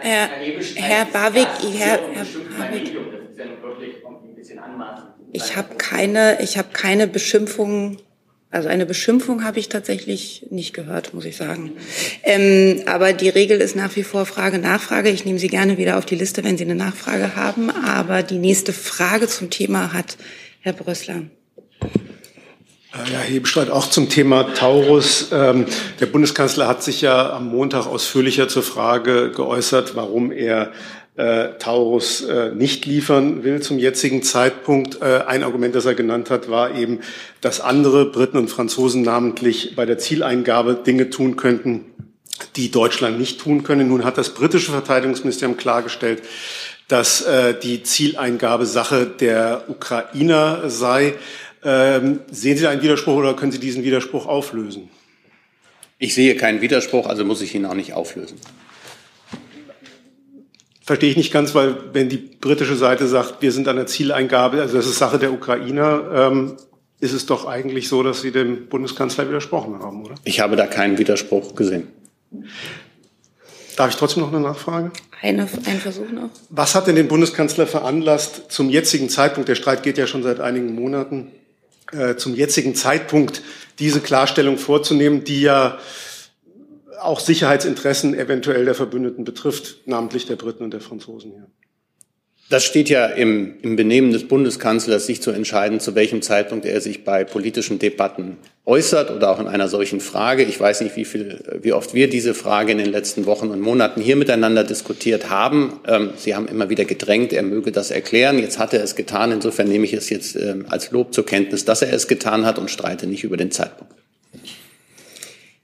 Herr, Herr Barwick, Herr, Herr Barwick. Ich habe keine, ich habe keine Beschimpfung, also eine Beschimpfung habe ich tatsächlich nicht gehört, muss ich sagen. Ähm, aber die Regel ist nach wie vor Frage, Nachfrage. Ich nehme Sie gerne wieder auf die Liste, wenn Sie eine Nachfrage haben. Aber die nächste Frage zum Thema hat Herr Brössler. Äh, ja, Hebestreit, auch zum Thema Taurus. Ähm, der Bundeskanzler hat sich ja am Montag ausführlicher zur Frage geäußert, warum er äh, Taurus äh, nicht liefern will zum jetzigen Zeitpunkt. Ein Argument, das er genannt hat, war eben, dass andere Briten und Franzosen namentlich bei der Zieleingabe Dinge tun könnten, die Deutschland nicht tun können. Nun hat das britische Verteidigungsministerium klargestellt, dass die Zieleingabe Sache der Ukrainer sei. Ähm, sehen Sie da einen Widerspruch oder können Sie diesen Widerspruch auflösen? Ich sehe keinen Widerspruch, also muss ich ihn auch nicht auflösen. Verstehe ich nicht ganz, weil wenn die britische Seite sagt, wir sind an der Zieleingabe, also das ist Sache der Ukrainer, ähm, ist es doch eigentlich so, dass Sie dem Bundeskanzler widersprochen haben, oder? Ich habe da keinen Widerspruch gesehen. Darf ich trotzdem noch eine Nachfrage? Eine, ein Versuch noch. Was hat denn den Bundeskanzler veranlasst, zum jetzigen Zeitpunkt, der Streit geht ja schon seit einigen Monaten, äh, zum jetzigen Zeitpunkt diese Klarstellung vorzunehmen, die ja auch Sicherheitsinteressen eventuell der Verbündeten betrifft, namentlich der Briten und der Franzosen hier. Das steht ja im, im Benehmen des Bundeskanzlers, sich zu entscheiden, zu welchem Zeitpunkt er sich bei politischen Debatten äußert oder auch in einer solchen Frage. Ich weiß nicht, wie viel, wie oft wir diese Frage in den letzten Wochen und Monaten hier miteinander diskutiert haben. Ähm, Sie haben immer wieder gedrängt, er möge das erklären. Jetzt hat er es getan. Insofern nehme ich es jetzt ähm, als Lob zur Kenntnis, dass er es getan hat und streite nicht über den Zeitpunkt.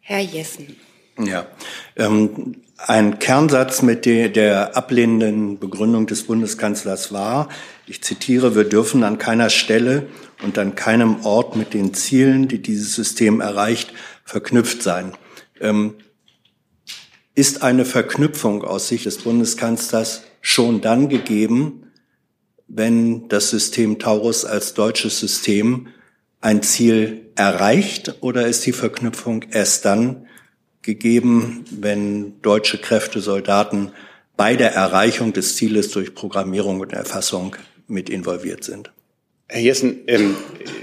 Herr Jessen. Ja, ähm, ein Kernsatz mit der, ablehnenden Begründung des Bundeskanzlers war, ich zitiere, wir dürfen an keiner Stelle und an keinem Ort mit den Zielen, die dieses System erreicht, verknüpft sein. Ähm, ist eine Verknüpfung aus Sicht des Bundeskanzlers schon dann gegeben, wenn das System Taurus als deutsches System ein Ziel erreicht oder ist die Verknüpfung erst dann gegeben, wenn deutsche Kräfte, Soldaten bei der Erreichung des Zieles durch Programmierung und Erfassung mit involviert sind. Herr Jessen, ähm,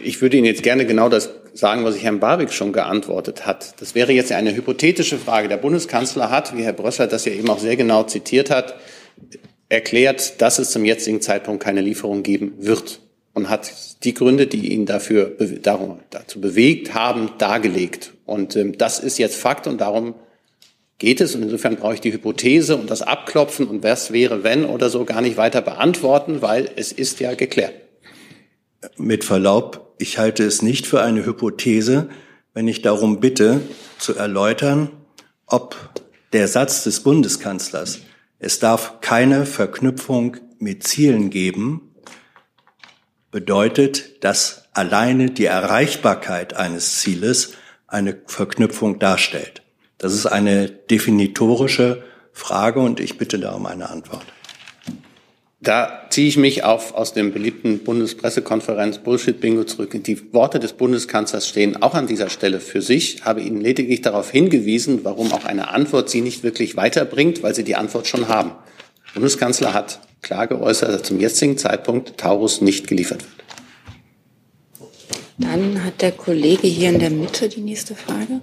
ich würde Ihnen jetzt gerne genau das sagen, was ich Herrn Barwick schon geantwortet hat. Das wäre jetzt eine hypothetische Frage. Der Bundeskanzler hat, wie Herr Brössler das ja eben auch sehr genau zitiert hat, erklärt, dass es zum jetzigen Zeitpunkt keine Lieferung geben wird und hat die Gründe, die ihn dafür darum, dazu bewegt haben, dargelegt. Und ähm, das ist jetzt Fakt und darum geht es. Und insofern brauche ich die Hypothese und das Abklopfen und was wäre, wenn oder so gar nicht weiter beantworten, weil es ist ja geklärt. Mit Verlaub, ich halte es nicht für eine Hypothese, wenn ich darum bitte, zu erläutern, ob der Satz des Bundeskanzlers, es darf keine Verknüpfung mit Zielen geben, bedeutet, dass alleine die Erreichbarkeit eines Zieles eine Verknüpfung darstellt. Das ist eine definitorische Frage und ich bitte da um eine Antwort. Da ziehe ich mich auf aus dem beliebten Bundespressekonferenz Bullshit-Bingo zurück. Die Worte des Bundeskanzlers stehen auch an dieser Stelle für sich. Habe Ihnen lediglich darauf hingewiesen, warum auch eine Antwort Sie nicht wirklich weiterbringt, weil Sie die Antwort schon haben. Der Bundeskanzler hat klar geäußert, dass zum jetzigen Zeitpunkt Taurus nicht geliefert wird. Dann hat der Kollege hier in der Mitte die nächste Frage.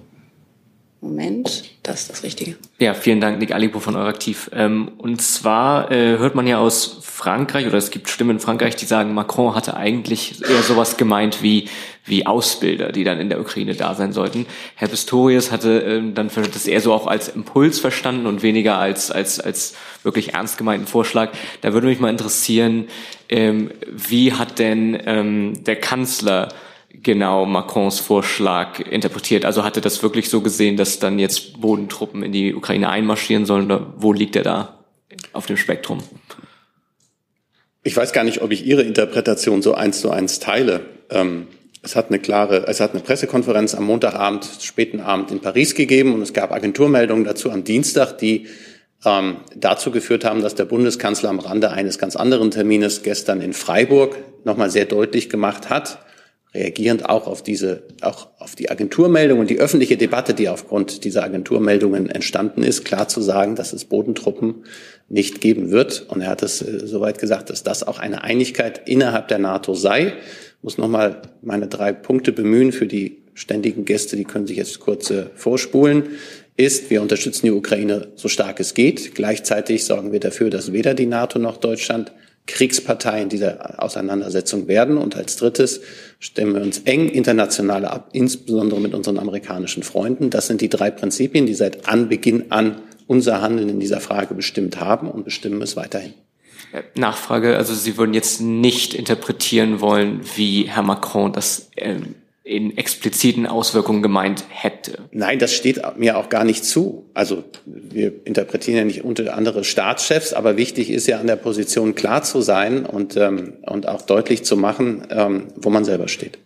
Moment, das ist das Richtige. Ja, vielen Dank, Nick Alipo von Euraktiv. Ähm, und zwar äh, hört man ja aus Frankreich, oder es gibt Stimmen in Frankreich, die sagen, Macron hatte eigentlich eher sowas gemeint wie, wie Ausbilder, die dann in der Ukraine da sein sollten. Herr Pistorius hatte ähm, dann das eher so auch als Impuls verstanden und weniger als, als, als wirklich ernst gemeinten Vorschlag. Da würde mich mal interessieren, ähm, wie hat denn ähm, der Kanzler genau Macrons Vorschlag interpretiert? Also hatte das wirklich so gesehen, dass dann jetzt Bodentruppen in die Ukraine einmarschieren sollen oder wo liegt er da auf dem Spektrum? Ich weiß gar nicht, ob ich Ihre Interpretation so eins zu eins teile. Ähm, es hat eine klare, es hat eine Pressekonferenz am Montagabend, späten Abend in Paris gegeben und es gab Agenturmeldungen dazu am Dienstag, die ähm, dazu geführt haben, dass der Bundeskanzler am Rande eines ganz anderen Termines gestern in Freiburg nochmal sehr deutlich gemacht hat, reagierend auch auf diese, auch auf die Agenturmeldung und die öffentliche Debatte, die aufgrund dieser Agenturmeldungen entstanden ist, klar zu sagen, dass es Bodentruppen nicht geben wird. Und er hat es äh, soweit gesagt, dass das auch eine Einigkeit innerhalb der NATO sei. Ich muss nochmal meine drei Punkte bemühen für die ständigen Gäste, die können sich jetzt kurz äh, vorspulen ist, wir unterstützen die Ukraine so stark es geht. Gleichzeitig sorgen wir dafür, dass weder die NATO noch Deutschland Kriegsparteien dieser Auseinandersetzung werden. Und als drittes stimmen wir uns eng international ab, insbesondere mit unseren amerikanischen Freunden. Das sind die drei Prinzipien, die seit Anbeginn an unser Handeln in dieser Frage bestimmt haben und bestimmen es weiterhin. Nachfrage, also Sie würden jetzt nicht interpretieren wollen, wie Herr Macron das ähm, in expliziten Auswirkungen gemeint hätte. Nein, das steht mir auch gar nicht zu. Also wir interpretieren ja nicht unter andere Staatschefs, aber wichtig ist ja an der Position klar zu sein und, ähm, und auch deutlich zu machen, ähm, wo man selber steht.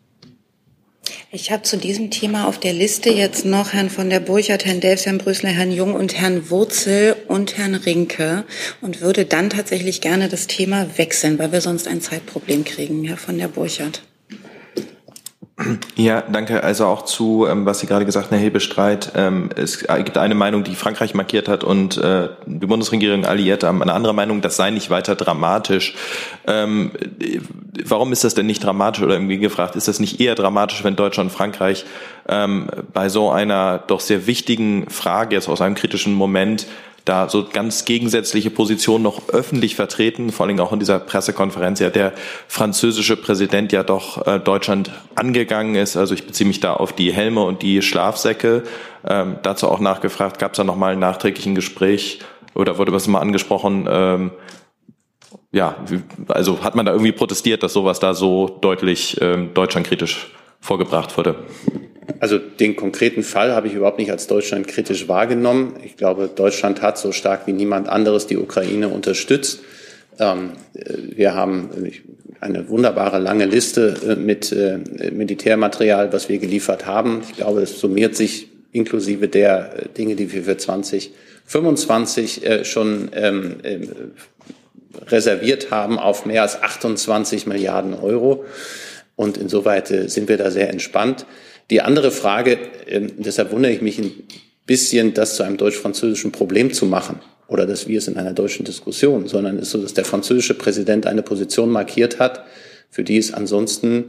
Ich habe zu diesem Thema auf der Liste jetzt noch Herrn von der Burchardt, Herrn Delfs, Herrn Brüssler, Herrn Jung und Herrn Wurzel und Herrn Rinke und würde dann tatsächlich gerne das Thema wechseln, weil wir sonst ein Zeitproblem kriegen, Herr von der Burchardt. Ja, danke. Also auch zu, ähm, was Sie gerade gesagt haben, Herr Hebestreit. Ähm, es gibt eine Meinung, die Frankreich markiert hat und äh, die Bundesregierung Alliierte haben eine andere Meinung, das sei nicht weiter dramatisch. Ähm, warum ist das denn nicht dramatisch oder irgendwie gefragt, ist das nicht eher dramatisch, wenn Deutschland und Frankreich ähm, bei so einer doch sehr wichtigen Frage jetzt aus einem kritischen Moment da so ganz gegensätzliche Positionen noch öffentlich vertreten, vor allem auch in dieser Pressekonferenz, ja der französische Präsident ja doch äh, Deutschland angegangen ist. Also ich beziehe mich da auf die Helme und die Schlafsäcke. Ähm, dazu auch nachgefragt, gab es da nochmal ein nachträglichen Gespräch oder wurde was mal angesprochen? Ähm, ja, also hat man da irgendwie protestiert, dass sowas da so deutlich ähm, deutschlandkritisch vorgebracht wurde? Also den konkreten Fall habe ich überhaupt nicht als Deutschland kritisch wahrgenommen. Ich glaube, Deutschland hat so stark wie niemand anderes die Ukraine unterstützt. Ähm, wir haben eine wunderbare lange Liste äh, mit äh, Militärmaterial, was wir geliefert haben. Ich glaube, es summiert sich inklusive der äh, Dinge, die wir für 2025 schon ähm, reserviert haben, auf mehr als 28 Milliarden Euro. Und insoweit sind wir da sehr entspannt. Die andere Frage, äh, deshalb wundere ich mich ein bisschen, das zu einem deutsch-französischen Problem zu machen oder dass wir es in einer deutschen Diskussion, sondern ist so, dass der französische Präsident eine Position markiert hat, für die es ansonsten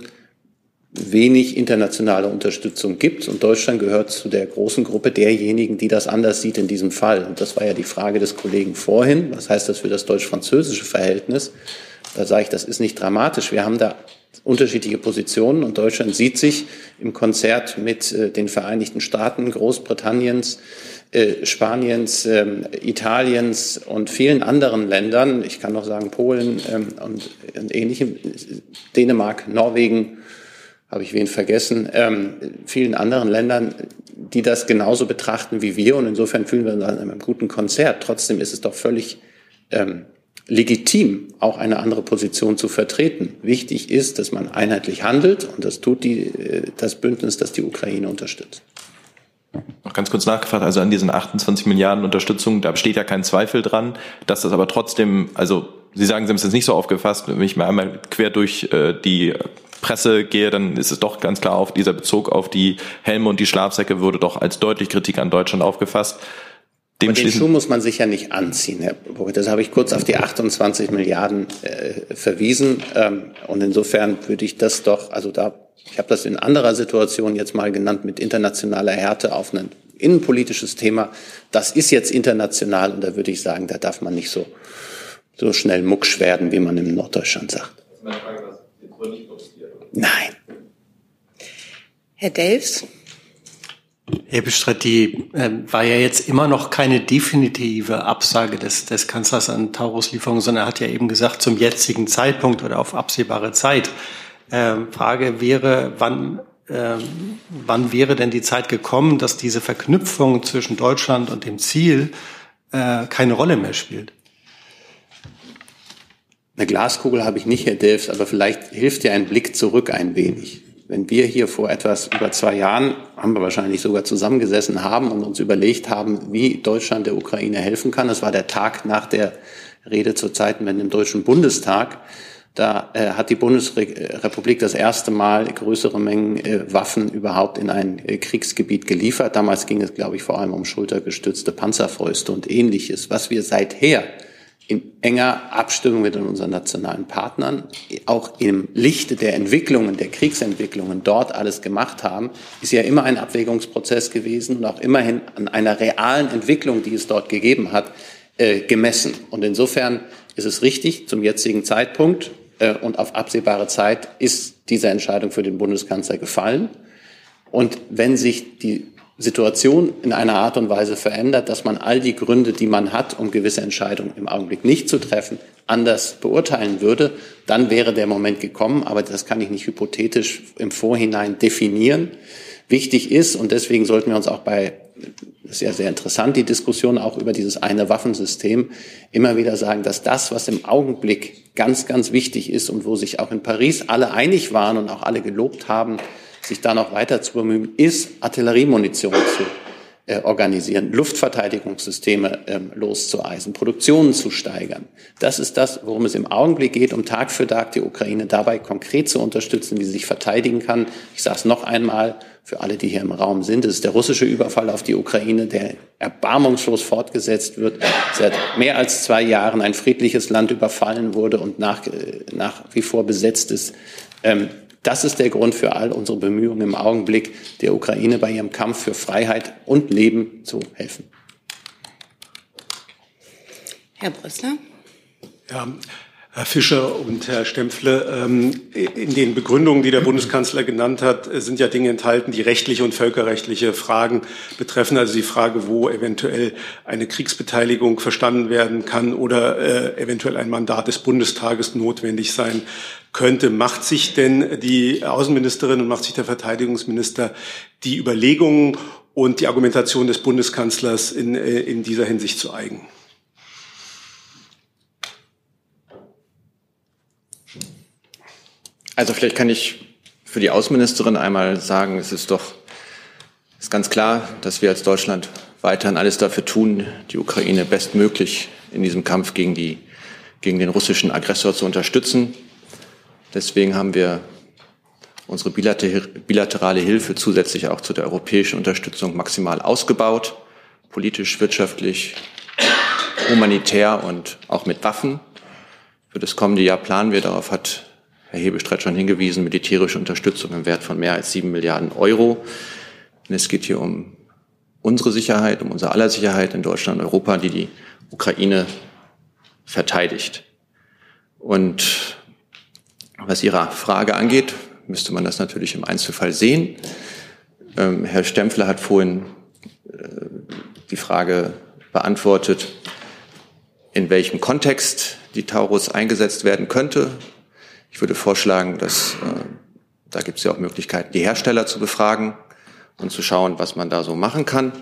wenig internationale Unterstützung gibt. Und Deutschland gehört zu der großen Gruppe derjenigen, die das anders sieht in diesem Fall. Und das war ja die Frage des Kollegen vorhin. Was heißt das für das deutsch-französische Verhältnis? Da sage ich, das ist nicht dramatisch. Wir haben da unterschiedliche Positionen und Deutschland sieht sich im Konzert mit äh, den Vereinigten Staaten, Großbritanniens, äh, Spaniens, äh, Italiens und vielen anderen Ländern, ich kann noch sagen Polen ähm, und, und ähnlichem, Dänemark, Norwegen, habe ich wen vergessen, ähm, vielen anderen Ländern, die das genauso betrachten wie wir. Und insofern fühlen wir uns an einem guten Konzert. Trotzdem ist es doch völlig ähm, legitim, auch eine andere Position zu vertreten. Wichtig ist, dass man einheitlich handelt und das tut die, äh, das Bündnis, das die Ukraine unterstützt. Noch ganz kurz nachgefragt, also an diesen 28 Milliarden Unterstützung, da besteht ja kein Zweifel dran, dass das aber trotzdem, also Sie sagen, Sie haben es jetzt nicht so aufgefasst, wenn ich mal einmal quer durch äh, die Presse gehe, dann ist es doch ganz klar auf dieser Bezug auf die Helme und die Schlafsäcke wurde doch als deutlich Kritik an Deutschland aufgefasst. Dem den Schuh muss man sich ja nicht anziehen, Herr Burg. Das habe ich kurz auf die 28 Milliarden äh, verwiesen. Ähm, und insofern würde ich das doch, also da, ich habe das in anderer Situation jetzt mal genannt, mit internationaler Härte auf ein innenpolitisches Thema. Das ist jetzt international und da würde ich sagen, da darf man nicht so, so schnell mucksch werden, wie man im Norddeutschland sagt. Nein. Herr Delfs? Die äh, war ja jetzt immer noch keine definitive Absage des, des Kanzlers an Taurus-Lieferungen, sondern er hat ja eben gesagt, zum jetzigen Zeitpunkt oder auf absehbare Zeit. Ähm, Frage wäre, wann, ähm, wann wäre denn die Zeit gekommen, dass diese Verknüpfung zwischen Deutschland und dem Ziel äh, keine Rolle mehr spielt? Eine Glaskugel habe ich nicht, Herr Delfs, aber vielleicht hilft ja ein Blick zurück ein wenig wenn wir hier vor etwas über zwei Jahren, haben wir wahrscheinlich sogar zusammengesessen haben und uns überlegt haben, wie Deutschland der Ukraine helfen kann. Das war der Tag nach der Rede zur Zeitenwende im Deutschen Bundestag. Da äh, hat die Bundesrepublik das erste Mal größere Mengen äh, Waffen überhaupt in ein äh, Kriegsgebiet geliefert. Damals ging es, glaube ich, vor allem um schultergestützte Panzerfäuste und ähnliches. Was wir seither in enger Abstimmung mit unseren nationalen Partnern, auch im Lichte der Entwicklungen, der Kriegsentwicklungen dort alles gemacht haben, ist ja immer ein Abwägungsprozess gewesen und auch immerhin an einer realen Entwicklung, die es dort gegeben hat, äh, gemessen. Und insofern ist es richtig, zum jetzigen Zeitpunkt äh, und auf absehbare Zeit ist diese Entscheidung für den Bundeskanzler gefallen. Und wenn sich die Situation in einer Art und Weise verändert, dass man all die Gründe, die man hat, um gewisse Entscheidungen im Augenblick nicht zu treffen, anders beurteilen würde, dann wäre der Moment gekommen. Aber das kann ich nicht hypothetisch im Vorhinein definieren. Wichtig ist, und deswegen sollten wir uns auch bei, das ist ja sehr interessant, die Diskussion auch über dieses eine Waffensystem, immer wieder sagen, dass das, was im Augenblick ganz, ganz wichtig ist und wo sich auch in Paris alle einig waren und auch alle gelobt haben, sich da noch weiter zu bemühen, ist Artilleriemunition zu äh, organisieren, Luftverteidigungssysteme ähm, loszueisen, Produktionen zu steigern. Das ist das, worum es im Augenblick geht, um Tag für Tag die Ukraine dabei konkret zu unterstützen, wie sie sich verteidigen kann. Ich sage es noch einmal für alle, die hier im Raum sind. Es ist der russische Überfall auf die Ukraine, der erbarmungslos fortgesetzt wird. Seit mehr als zwei Jahren ein friedliches Land überfallen wurde und nach, äh, nach wie vor besetzt ist. Ähm, das ist der Grund für all unsere Bemühungen im Augenblick, der Ukraine bei ihrem Kampf für Freiheit und Leben zu helfen. Herr Brüssler. Ja, Herr Fischer und Herr Stempfle, ähm, in den Begründungen, die der Bundeskanzler genannt hat, sind ja Dinge enthalten, die rechtliche und völkerrechtliche Fragen betreffen. Also die Frage, wo eventuell eine Kriegsbeteiligung verstanden werden kann oder äh, eventuell ein Mandat des Bundestages notwendig sein könnte. Macht sich denn die Außenministerin und macht sich der Verteidigungsminister die Überlegungen und die Argumentation des Bundeskanzlers in, äh, in dieser Hinsicht zu eigen? Also vielleicht kann ich für die Außenministerin einmal sagen, es ist doch ist ganz klar, dass wir als Deutschland weiterhin alles dafür tun, die Ukraine bestmöglich in diesem Kampf gegen, die, gegen den russischen Aggressor zu unterstützen. Deswegen haben wir unsere bilaterale Hilfe zusätzlich auch zu der europäischen Unterstützung maximal ausgebaut, politisch, wirtschaftlich, humanitär und auch mit Waffen. Für das kommende Jahr planen wir, darauf hat Herr Hebestreit schon hingewiesen, militärische Unterstützung im Wert von mehr als sieben Milliarden Euro. Und es geht hier um unsere Sicherheit, um unser aller Sicherheit in Deutschland und Europa, die die Ukraine verteidigt. Und was Ihre Frage angeht, müsste man das natürlich im Einzelfall sehen. Ähm, Herr Stempfler hat vorhin äh, die Frage beantwortet, in welchem Kontext die Taurus eingesetzt werden könnte. Ich würde vorschlagen, dass äh, da gibt es ja auch Möglichkeiten, die Hersteller zu befragen und zu schauen, was man da so machen kann.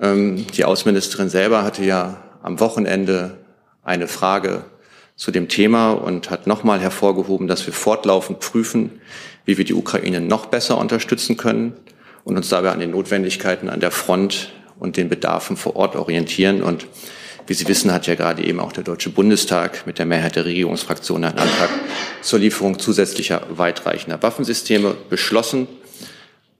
Ähm, die Außenministerin selber hatte ja am Wochenende eine Frage zu dem Thema und hat nochmal hervorgehoben, dass wir fortlaufend prüfen, wie wir die Ukraine noch besser unterstützen können und uns dabei an den Notwendigkeiten an der Front und den Bedarfen vor Ort orientieren. Und wie Sie wissen, hat ja gerade eben auch der Deutsche Bundestag mit der Mehrheit der Regierungsfraktionen einen Antrag zur Lieferung zusätzlicher weitreichender Waffensysteme beschlossen.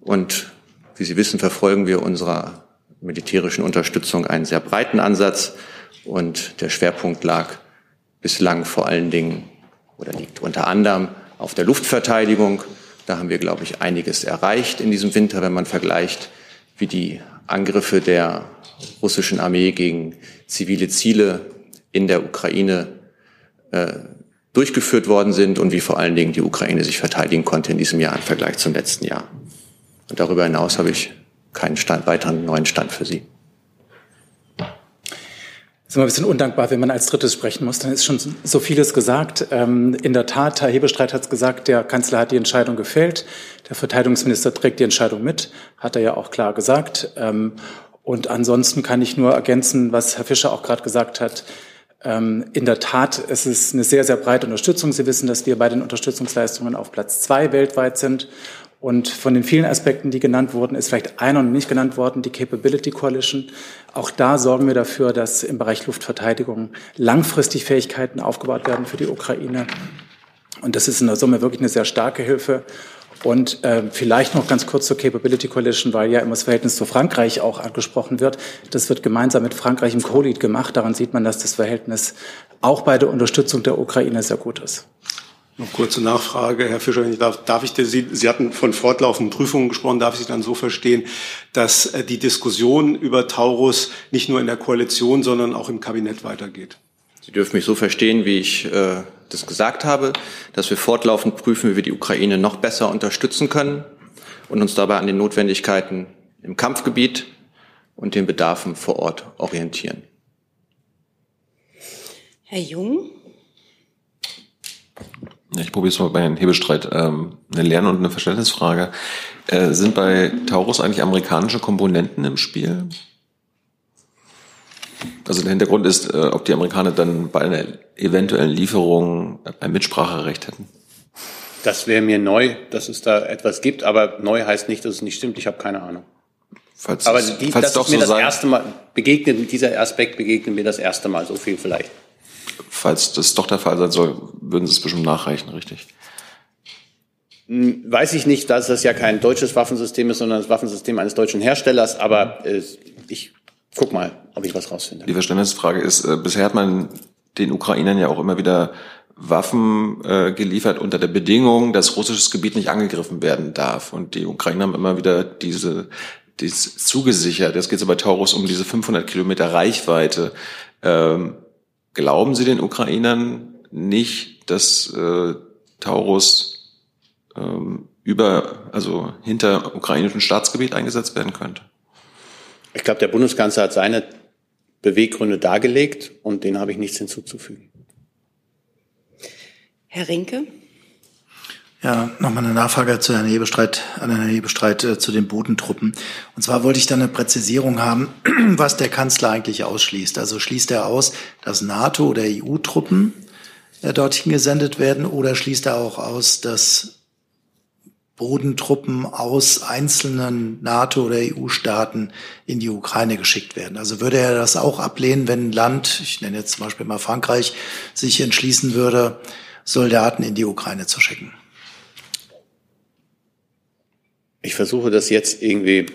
Und wie Sie wissen, verfolgen wir unserer militärischen Unterstützung einen sehr breiten Ansatz. Und der Schwerpunkt lag bislang vor allen Dingen oder liegt unter anderem auf der Luftverteidigung. Da haben wir, glaube ich, einiges erreicht in diesem Winter, wenn man vergleicht, wie die Angriffe der russischen Armee gegen zivile Ziele in der Ukraine äh, durchgeführt worden sind und wie vor allen Dingen die Ukraine sich verteidigen konnte in diesem Jahr im Vergleich zum letzten Jahr. Und darüber hinaus habe ich keinen Stand, weiteren neuen Stand für Sie. Immer ein bisschen undankbar, wenn man als Drittes sprechen muss. Dann ist schon so vieles gesagt. Ähm, in der Tat, Herr Hebestreit hat es gesagt, der Kanzler hat die Entscheidung gefällt. Der Verteidigungsminister trägt die Entscheidung mit, hat er ja auch klar gesagt. Ähm, und ansonsten kann ich nur ergänzen, was Herr Fischer auch gerade gesagt hat. Ähm, in der Tat, es ist eine sehr, sehr breite Unterstützung. Sie wissen, dass wir bei den Unterstützungsleistungen auf Platz zwei weltweit sind. Und von den vielen Aspekten, die genannt wurden, ist vielleicht einer noch nicht genannt worden, die Capability Coalition. Auch da sorgen wir dafür, dass im Bereich Luftverteidigung langfristig Fähigkeiten aufgebaut werden für die Ukraine. Und das ist in der Summe wirklich eine sehr starke Hilfe. Und äh, vielleicht noch ganz kurz zur Capability Coalition, weil ja immer das Verhältnis zu Frankreich auch angesprochen wird. Das wird gemeinsam mit Frankreich im COLID gemacht. Daran sieht man, dass das Verhältnis auch bei der Unterstützung der Ukraine sehr gut ist. Noch kurze Nachfrage, Herr Fischer, darf, darf ich Sie, Sie hatten von fortlaufenden Prüfungen gesprochen, darf ich Sie dann so verstehen, dass äh, die Diskussion über Taurus nicht nur in der Koalition, sondern auch im Kabinett weitergeht? Sie dürfen mich so verstehen, wie ich äh, das gesagt habe, dass wir fortlaufend prüfen, wie wir die Ukraine noch besser unterstützen können und uns dabei an den Notwendigkeiten im Kampfgebiet und den Bedarfen vor Ort orientieren. Herr Jung? Ich probiere es mal bei Herrn Hebestreit. Ähm, eine Lern- und eine Verständnisfrage. Äh, sind bei Taurus eigentlich amerikanische Komponenten im Spiel? Also der Hintergrund ist, äh, ob die Amerikaner dann bei einer eventuellen Lieferung ein Mitspracherecht hätten. Das wäre mir neu, dass es da etwas gibt, aber neu heißt nicht, dass es nicht stimmt. Ich habe keine Ahnung. Falls aber die, falls das doch ist mir so das sein, erste Mal begegnet, dieser Aspekt begegnet mir das erste Mal, so viel vielleicht. Falls das doch der Fall sein soll, würden Sie es bestimmt nachreichen, richtig? Hm, Weiß ich nicht, dass das ja kein deutsches Waffensystem ist, sondern das Waffensystem eines deutschen Herstellers, aber äh, ich guck mal, ob ich was rausfinde. Die Verständnisfrage ist, äh, bisher hat man den Ukrainern ja auch immer wieder Waffen äh, geliefert unter der Bedingung, dass russisches Gebiet nicht angegriffen werden darf. Und die Ukrainer haben immer wieder diese dies zugesichert. Jetzt geht es bei Taurus um diese 500 Kilometer Reichweite. Ähm, glauben Sie den Ukrainern nicht, dass äh, Taurus ähm, über, also hinter ukrainischem Staatsgebiet eingesetzt werden könnte? Ich glaube, der Bundeskanzler hat seine Beweggründe dargelegt und denen habe ich nichts hinzuzufügen. Herr Rinke? Ja, nochmal eine Nachfrage zu Herrn Hebestreit, an Herrn Hebestreit äh, zu den Bodentruppen. Und zwar wollte ich da eine Präzisierung haben, was der Kanzler eigentlich ausschließt. Also schließt er aus, dass NATO- oder EU-Truppen äh, dorthin gesendet werden oder schließt er auch aus, dass Bodentruppen aus einzelnen NATO- oder EU-Staaten in die Ukraine geschickt werden. Also würde er das auch ablehnen, wenn ein Land, ich nenne jetzt zum Beispiel mal Frankreich, sich entschließen würde, Soldaten in die Ukraine zu schicken? Ich versuche das jetzt irgendwie.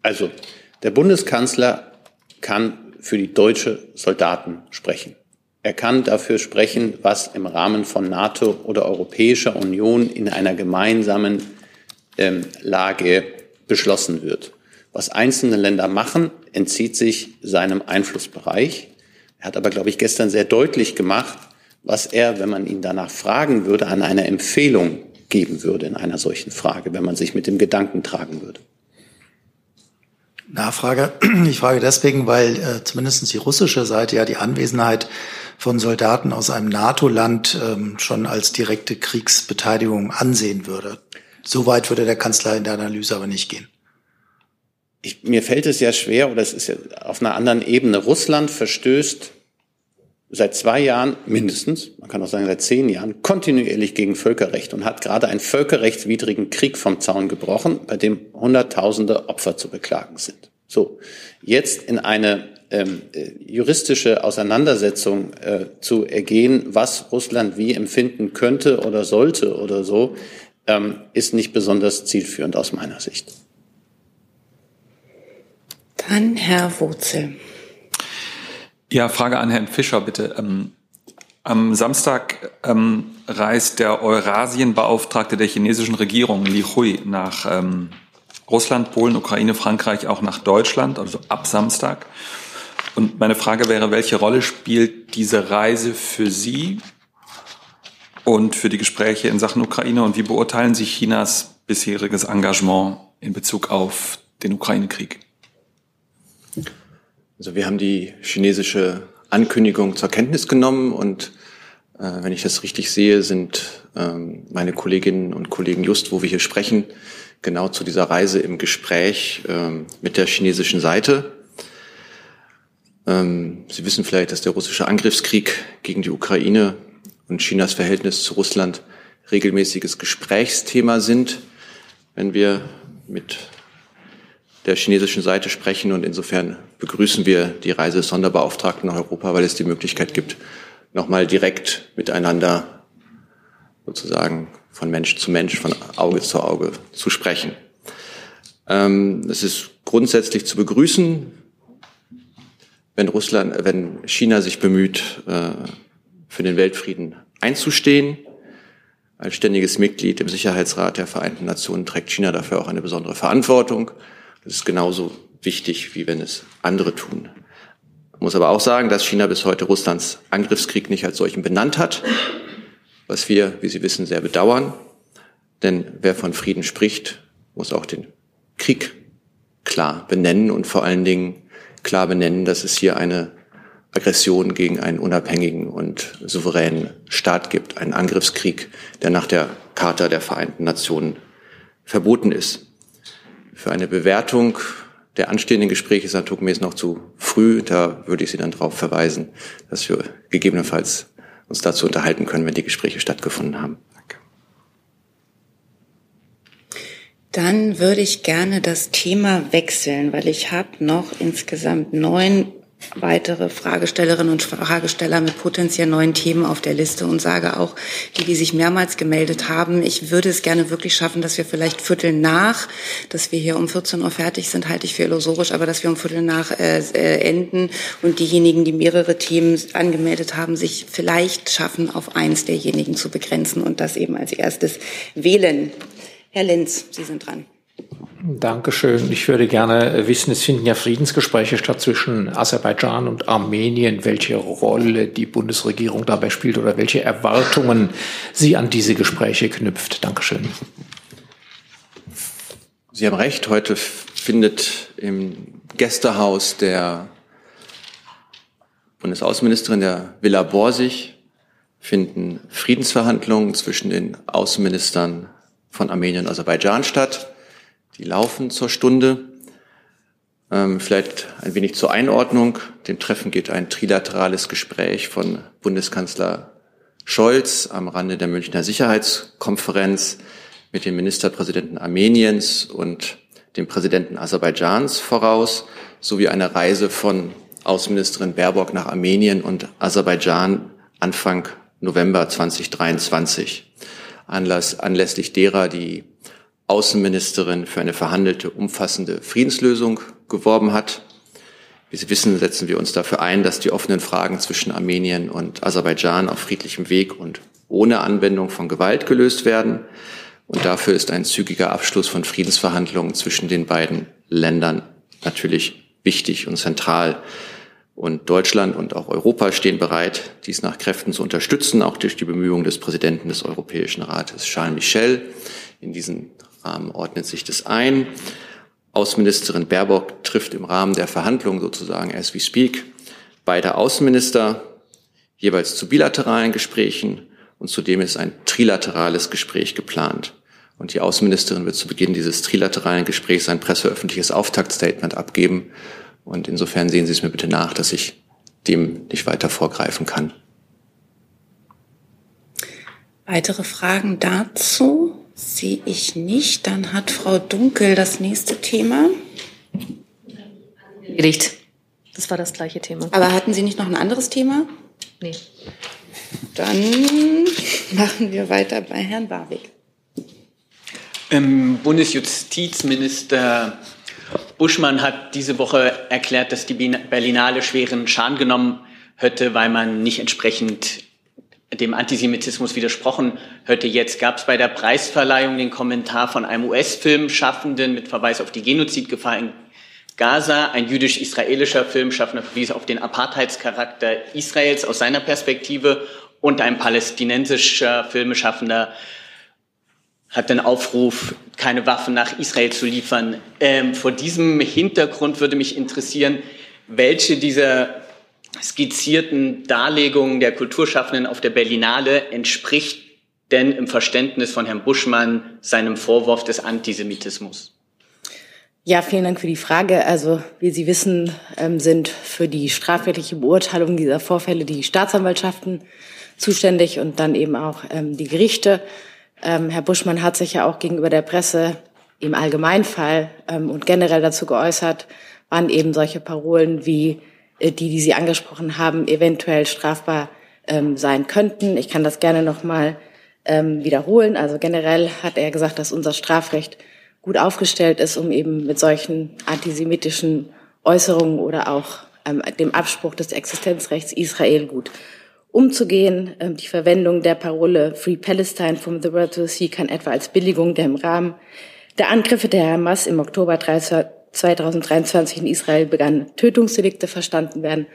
Also, der Bundeskanzler kann für die deutsche Soldaten sprechen. Er kann dafür sprechen, was im Rahmen von NATO oder Europäischer Union in einer gemeinsamen ähm, Lage beschlossen wird. Was einzelne Länder machen, entzieht sich seinem Einflussbereich. Er hat aber, glaube ich, gestern sehr deutlich gemacht, was er, wenn man ihn danach fragen würde, an einer Empfehlung geben würde in einer solchen Frage, wenn man sich mit dem Gedanken tragen würde. Nachfrage. Ich frage deswegen, weil äh, zumindest die russische Seite ja die Anwesenheit von Soldaten aus einem NATO-Land ähm, schon als direkte Kriegsbeteiligung ansehen würde. So weit würde der Kanzler in der Analyse aber nicht gehen. Ich, mir fällt es ja schwer, oder es ist ja auf einer anderen Ebene. Russland verstößt seit zwei Jahren mindestens, man kann auch sagen seit zehn Jahren, kontinuierlich gegen Völkerrecht und hat gerade einen völkerrechtswidrigen Krieg vom Zaun gebrochen, bei dem Hunderttausende Opfer zu beklagen sind. So, jetzt in eine ähm, äh, juristische Auseinandersetzung äh, zu ergehen, was Russland wie empfinden könnte oder sollte oder so, ähm, ist nicht besonders zielführend aus meiner Sicht. Dann Herr Wurzel. Ja, Frage an Herrn Fischer bitte. Ähm, am Samstag ähm, reist der Eurasienbeauftragte der chinesischen Regierung, Li Hui, nach ähm, Russland, Polen, Ukraine, Frankreich, auch nach Deutschland, also ab Samstag. Und meine Frage wäre, welche Rolle spielt diese Reise für Sie und für die Gespräche in Sachen Ukraine und wie beurteilen Sie Chinas bisheriges Engagement in Bezug auf den Ukraine-Krieg? Also wir haben die chinesische Ankündigung zur Kenntnis genommen und äh, wenn ich das richtig sehe, sind ähm, meine Kolleginnen und Kollegen just, wo wir hier sprechen, genau zu dieser Reise im Gespräch ähm, mit der chinesischen Seite. Ähm, Sie wissen vielleicht, dass der russische Angriffskrieg gegen die Ukraine und Chinas Verhältnis zu Russland regelmäßiges Gesprächsthema sind, wenn wir mit der chinesischen Seite sprechen. Und insofern begrüßen wir die Reise des Sonderbeauftragten nach Europa, weil es die Möglichkeit gibt, nochmal direkt miteinander sozusagen von Mensch zu Mensch, von Auge zu Auge zu sprechen. Ähm, es ist grundsätzlich zu begrüßen, wenn Russland, wenn China sich bemüht, äh, für den Weltfrieden einzustehen. Als ständiges Mitglied im Sicherheitsrat der Vereinten Nationen trägt China dafür auch eine besondere Verantwortung. Das ist genauso wichtig, wie wenn es andere tun. Man muss aber auch sagen, dass China bis heute Russlands Angriffskrieg nicht als solchen benannt hat, was wir, wie Sie wissen, sehr bedauern. Denn wer von Frieden spricht, muss auch den Krieg klar benennen und vor allen Dingen klar benennen, dass es hier eine Aggression gegen einen unabhängigen und souveränen Staat gibt, einen Angriffskrieg, der nach der Charta der Vereinten Nationen verboten ist für eine Bewertung der anstehenden Gespräche ist naturgemäß noch zu früh. Da würde ich Sie dann darauf verweisen, dass wir gegebenenfalls uns dazu unterhalten können, wenn die Gespräche stattgefunden haben. Danke. Dann würde ich gerne das Thema wechseln, weil ich habe noch insgesamt neun weitere Fragestellerinnen und Fragesteller mit potenziell neuen Themen auf der Liste und sage auch, die, die sich mehrmals gemeldet haben, ich würde es gerne wirklich schaffen, dass wir vielleicht Viertel nach, dass wir hier um 14 Uhr fertig sind, halte ich für illusorisch, aber dass wir um Viertel nach äh, äh, enden und diejenigen, die mehrere Themen angemeldet haben, sich vielleicht schaffen, auf eins derjenigen zu begrenzen und das eben als erstes wählen. Herr Lenz, Sie sind dran. Dankeschön. Ich würde gerne wissen, es finden ja Friedensgespräche statt zwischen Aserbaidschan und Armenien, welche Rolle die Bundesregierung dabei spielt oder welche Erwartungen sie an diese Gespräche knüpft. Dankeschön. Sie haben recht, heute findet im Gästehaus der Bundesaußenministerin der Villa Borsig finden Friedensverhandlungen zwischen den Außenministern von Armenien und Aserbaidschan statt. Die laufen zur Stunde. Ähm, vielleicht ein wenig zur Einordnung. Dem Treffen geht ein trilaterales Gespräch von Bundeskanzler Scholz am Rande der Münchner Sicherheitskonferenz mit dem Ministerpräsidenten Armeniens und dem Präsidenten Aserbaidschans voraus, sowie eine Reise von Außenministerin Baerbock nach Armenien und Aserbaidschan Anfang November 2023. Anlass, anlässlich derer die Außenministerin für eine verhandelte, umfassende Friedenslösung geworben hat. Wie Sie wissen, setzen wir uns dafür ein, dass die offenen Fragen zwischen Armenien und Aserbaidschan auf friedlichem Weg und ohne Anwendung von Gewalt gelöst werden. Und dafür ist ein zügiger Abschluss von Friedensverhandlungen zwischen den beiden Ländern natürlich wichtig und zentral. Und Deutschland und auch Europa stehen bereit, dies nach Kräften zu unterstützen, auch durch die Bemühungen des Präsidenten des Europäischen Rates, Charles Michel. In diesen Rahmen ordnet sich das ein. Außenministerin Baerbock trifft im Rahmen der Verhandlungen sozusagen as we speak beide Außenminister. jeweils zu bilateralen Gesprächen und zudem ist ein trilaterales Gespräch geplant. Und die Außenministerin wird zu Beginn dieses trilateralen Gesprächs ein presseöffentliches Auftaktstatement abgeben. Und insofern sehen Sie es mir bitte nach, dass ich dem nicht weiter vorgreifen kann. Weitere Fragen dazu sehe ich nicht. Dann hat Frau Dunkel das nächste Thema. Erledigt. Das war das gleiche Thema. Aber hatten Sie nicht noch ein anderes Thema? Nee. Dann machen wir weiter bei Herrn Barwig. Ähm, Bundesjustizminister Buschmann hat diese Woche erklärt, dass die Berlinale schweren Schaden genommen hätte, weil man nicht entsprechend dem Antisemitismus widersprochen hätte. Jetzt gab es bei der Preisverleihung den Kommentar von einem US-Filmschaffenden mit Verweis auf die Genozidgefahr in Gaza. Ein jüdisch-israelischer Filmschaffender verwies auf den Apartheidscharakter Israels aus seiner Perspektive und ein palästinensischer Filmschaffender hat den Aufruf, keine Waffen nach Israel zu liefern. Ähm, vor diesem Hintergrund würde mich interessieren, welche dieser skizzierten Darlegungen der Kulturschaffenden auf der Berlinale entspricht denn im Verständnis von Herrn Buschmann seinem Vorwurf des Antisemitismus? Ja, vielen Dank für die Frage. Also, wie Sie wissen, ähm, sind für die strafrechtliche Beurteilung dieser Vorfälle die Staatsanwaltschaften zuständig und dann eben auch ähm, die Gerichte. Ähm, Herr Buschmann hat sich ja auch gegenüber der Presse im Allgemeinfall und generell dazu geäußert, wann eben solche Parolen wie die, die Sie angesprochen haben, eventuell strafbar ähm, sein könnten. Ich kann das gerne nochmal ähm, wiederholen. Also generell hat er gesagt, dass unser Strafrecht gut aufgestellt ist, um eben mit solchen antisemitischen Äußerungen oder auch ähm, dem Abspruch des Existenzrechts Israel gut umzugehen. Ähm, die Verwendung der Parole Free Palestine from the World to the Sea kann etwa als Billigung der im Rahmen der Angriffe der Hamas im Oktober 2023 in Israel begannen Tötungsdelikte verstanden werden.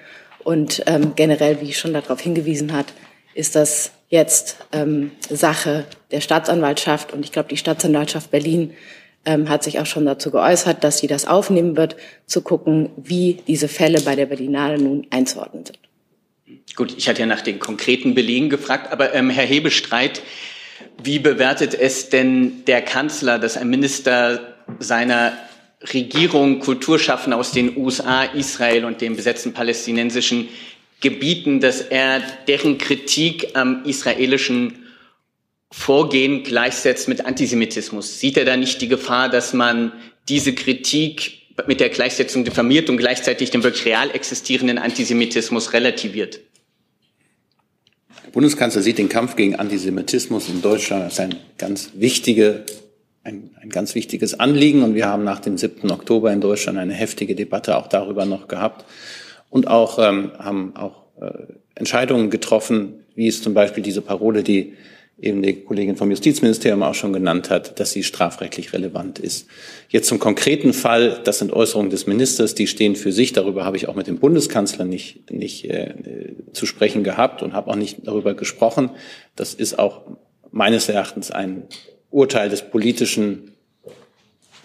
Und ähm, generell, wie ich schon darauf hingewiesen hat, ist das jetzt ähm, Sache der Staatsanwaltschaft. Und ich glaube, die Staatsanwaltschaft Berlin ähm, hat sich auch schon dazu geäußert, dass sie das aufnehmen wird, zu gucken, wie diese Fälle bei der Berlinale nun einzuordnen sind. Gut, ich hatte ja nach den konkreten Belegen gefragt, aber ähm, Herr Hebestreit, wie bewertet es denn der Kanzler, dass ein Minister seiner Regierung Kulturschaffende aus den USA, Israel und den besetzten palästinensischen Gebieten, dass er deren Kritik am israelischen Vorgehen gleichsetzt mit Antisemitismus? Sieht er da nicht die Gefahr, dass man diese Kritik mit der Gleichsetzung diffamiert und gleichzeitig den wirklich real existierenden Antisemitismus relativiert? Bundeskanzler sieht den Kampf gegen Antisemitismus in Deutschland als ein ganz, wichtige, ein, ein ganz wichtiges Anliegen. Und wir haben nach dem 7. Oktober in Deutschland eine heftige Debatte auch darüber noch gehabt und auch ähm, haben auch äh, Entscheidungen getroffen, wie es zum Beispiel diese Parole, die eben die Kollegin vom Justizministerium auch schon genannt hat, dass sie strafrechtlich relevant ist. Jetzt zum konkreten Fall, das sind Äußerungen des Ministers, die stehen für sich. Darüber habe ich auch mit dem Bundeskanzler nicht, nicht äh, zu sprechen gehabt und habe auch nicht darüber gesprochen. Das ist auch meines Erachtens ein Urteil des politischen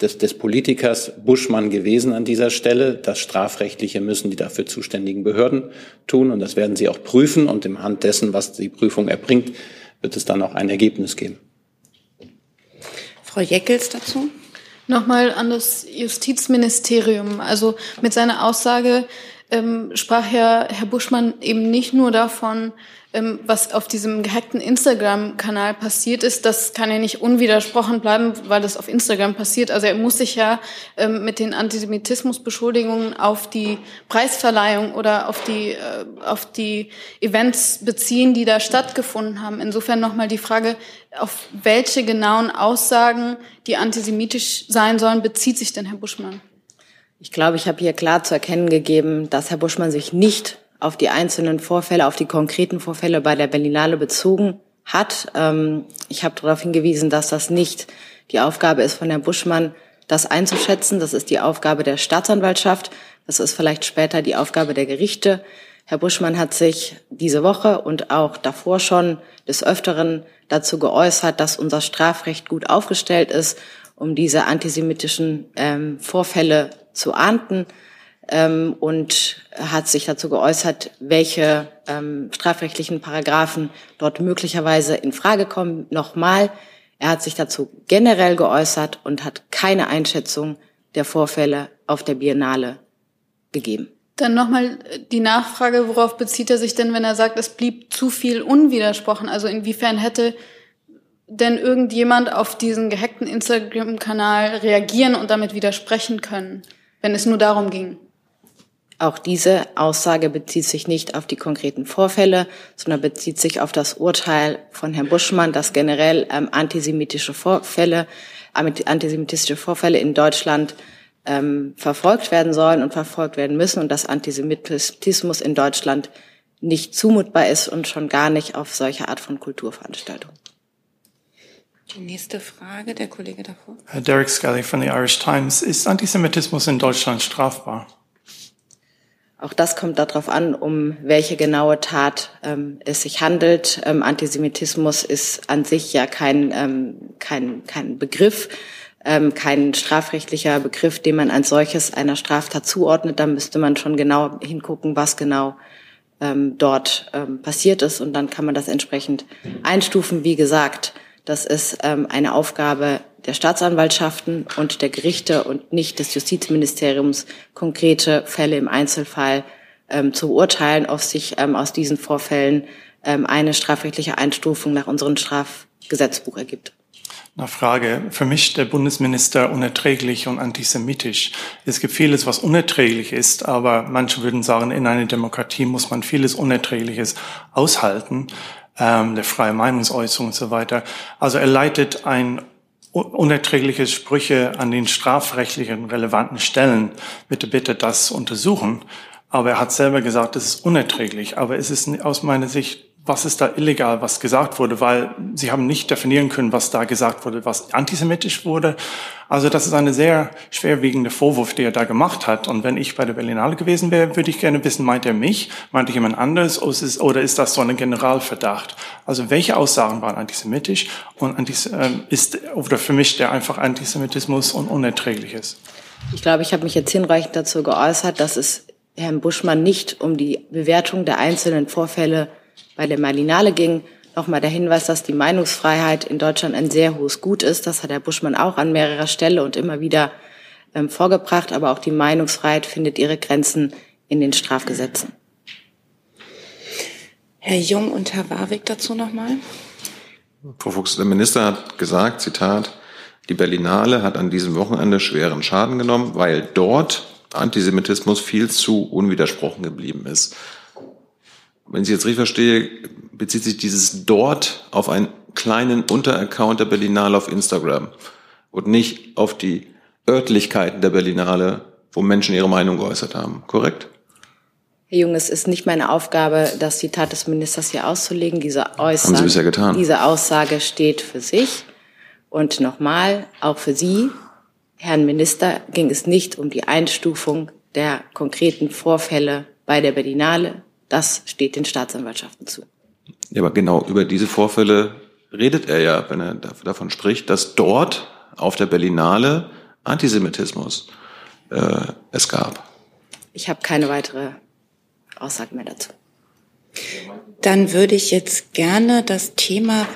des, des Politikers Buschmann gewesen an dieser Stelle. Das Strafrechtliche müssen die dafür zuständigen Behörden tun und das werden sie auch prüfen und im Hand dessen, was die Prüfung erbringt, wird es dann auch ein Ergebnis geben. Frau Jeckels dazu? Nochmal an das Justizministerium. Also mit seiner Aussage ähm, sprach ja Herr Buschmann eben nicht nur davon, ähm, was auf diesem gehackten Instagram-Kanal passiert ist, das kann ja nicht unwidersprochen bleiben, weil das auf Instagram passiert. Also er muss sich ja ähm, mit den Antisemitismusbeschuldigungen auf die Preisverleihung oder auf die, äh, auf die Events beziehen, die da stattgefunden haben. Insofern nochmal die Frage, auf welche genauen Aussagen, die antisemitisch sein sollen, bezieht sich denn Herr Buschmann? Ich glaube, ich habe hier klar zu erkennen gegeben, dass Herr Buschmann sich nicht auf die einzelnen Vorfälle, auf die konkreten Vorfälle bei der Berlinale bezogen hat. Ähm, ich habe darauf hingewiesen, dass das nicht die Aufgabe ist von Herrn Buschmann, das einzuschätzen. Das ist die Aufgabe der Staatsanwaltschaft. Das ist vielleicht später die Aufgabe der Gerichte. Herr Buschmann hat sich diese Woche und auch davor schon des Öfteren dazu geäußert, dass unser Strafrecht gut aufgestellt ist, um diese antisemitischen ähm, Vorfälle zu ahnden ähm, und hat sich dazu geäußert, welche ähm, strafrechtlichen Paragraphen dort möglicherweise in Frage kommen. Nochmal, er hat sich dazu generell geäußert und hat keine Einschätzung der Vorfälle auf der Biennale gegeben. Dann nochmal die Nachfrage, worauf bezieht er sich denn, wenn er sagt, es blieb zu viel unwidersprochen? Also inwiefern hätte denn irgendjemand auf diesen gehackten Instagram-Kanal reagieren und damit widersprechen können, wenn es nur darum ging? Auch diese Aussage bezieht sich nicht auf die konkreten Vorfälle, sondern bezieht sich auf das Urteil von Herrn Buschmann, dass generell ähm, antisemitische Vorfälle, antisemitische Vorfälle in Deutschland ähm, verfolgt werden sollen und verfolgt werden müssen und dass Antisemitismus in Deutschland nicht zumutbar ist und schon gar nicht auf solche Art von Kulturveranstaltungen. Die nächste Frage, der Kollege davor. Derek Scully von The Irish Times. Ist Antisemitismus in Deutschland strafbar? Auch das kommt darauf an, um welche genaue Tat ähm, es sich handelt. Ähm, Antisemitismus ist an sich ja kein, ähm, kein, kein Begriff, ähm, kein strafrechtlicher Begriff, den man als solches einer Straftat zuordnet. Da müsste man schon genau hingucken, was genau ähm, dort ähm, passiert ist. Und dann kann man das entsprechend einstufen. Wie gesagt, das ist ähm, eine Aufgabe der Staatsanwaltschaften und der Gerichte und nicht des Justizministeriums, konkrete Fälle im Einzelfall ähm, zu beurteilen, ob sich ähm, aus diesen Vorfällen ähm, eine strafrechtliche Einstufung nach unserem Strafgesetzbuch ergibt. Eine Frage. Für mich der Bundesminister unerträglich und antisemitisch. Es gibt vieles, was unerträglich ist, aber manche würden sagen, in einer Demokratie muss man vieles Unerträgliches aushalten, ähm, der freie Meinungsäußerung und so weiter. Also er leitet ein unerträgliche Sprüche an den strafrechtlichen relevanten Stellen. Bitte, bitte das untersuchen. Aber er hat selber gesagt, es ist unerträglich. Aber es ist aus meiner Sicht, was ist da illegal, was gesagt wurde, weil sie haben nicht definieren können, was da gesagt wurde, was antisemitisch wurde. Also das ist eine sehr schwerwiegende Vorwurf, der er da gemacht hat. Und wenn ich bei der Berlinale gewesen wäre, würde ich gerne wissen, meint er mich, meint er jemand anderes oder ist das so ein Generalverdacht? Also welche Aussagen waren antisemitisch und ähm, ist oder für mich der einfach Antisemitismus und unerträglich ist? Ich glaube, ich habe mich jetzt hinreichend dazu geäußert, dass es Herrn Buschmann nicht um die Bewertung der einzelnen Vorfälle bei der Berlinale ging. Nochmal der Hinweis, dass die Meinungsfreiheit in Deutschland ein sehr hohes Gut ist. Das hat Herr Buschmann auch an mehrerer Stelle und immer wieder ähm, vorgebracht. Aber auch die Meinungsfreiheit findet ihre Grenzen in den Strafgesetzen. Herr Jung und Herr Warwick dazu nochmal. Frau Fuchs, der Minister hat gesagt, Zitat, die Berlinale hat an diesem Wochenende schweren Schaden genommen, weil dort Antisemitismus viel zu unwidersprochen geblieben ist. Wenn ich jetzt richtig verstehe, bezieht sich dieses dort auf einen kleinen Unteraccount der Berlinale auf Instagram und nicht auf die Örtlichkeiten der Berlinale, wo Menschen ihre Meinung geäußert haben. Korrekt? Herr Jung, es ist nicht meine Aufgabe, das Zitat des Ministers hier auszulegen. Diese, Äußerung, Haben Sie bisher getan. diese Aussage steht für sich. Und nochmal, auch für Sie, Herrn Minister, ging es nicht um die Einstufung der konkreten Vorfälle bei der Berlinale. Das steht den Staatsanwaltschaften zu. Ja, aber genau über diese Vorfälle redet er ja, wenn er davon spricht, dass dort auf der Berlinale Antisemitismus äh, es gab. Ich habe keine weitere Aussage mehr dazu. Dann würde ich jetzt gerne das Thema,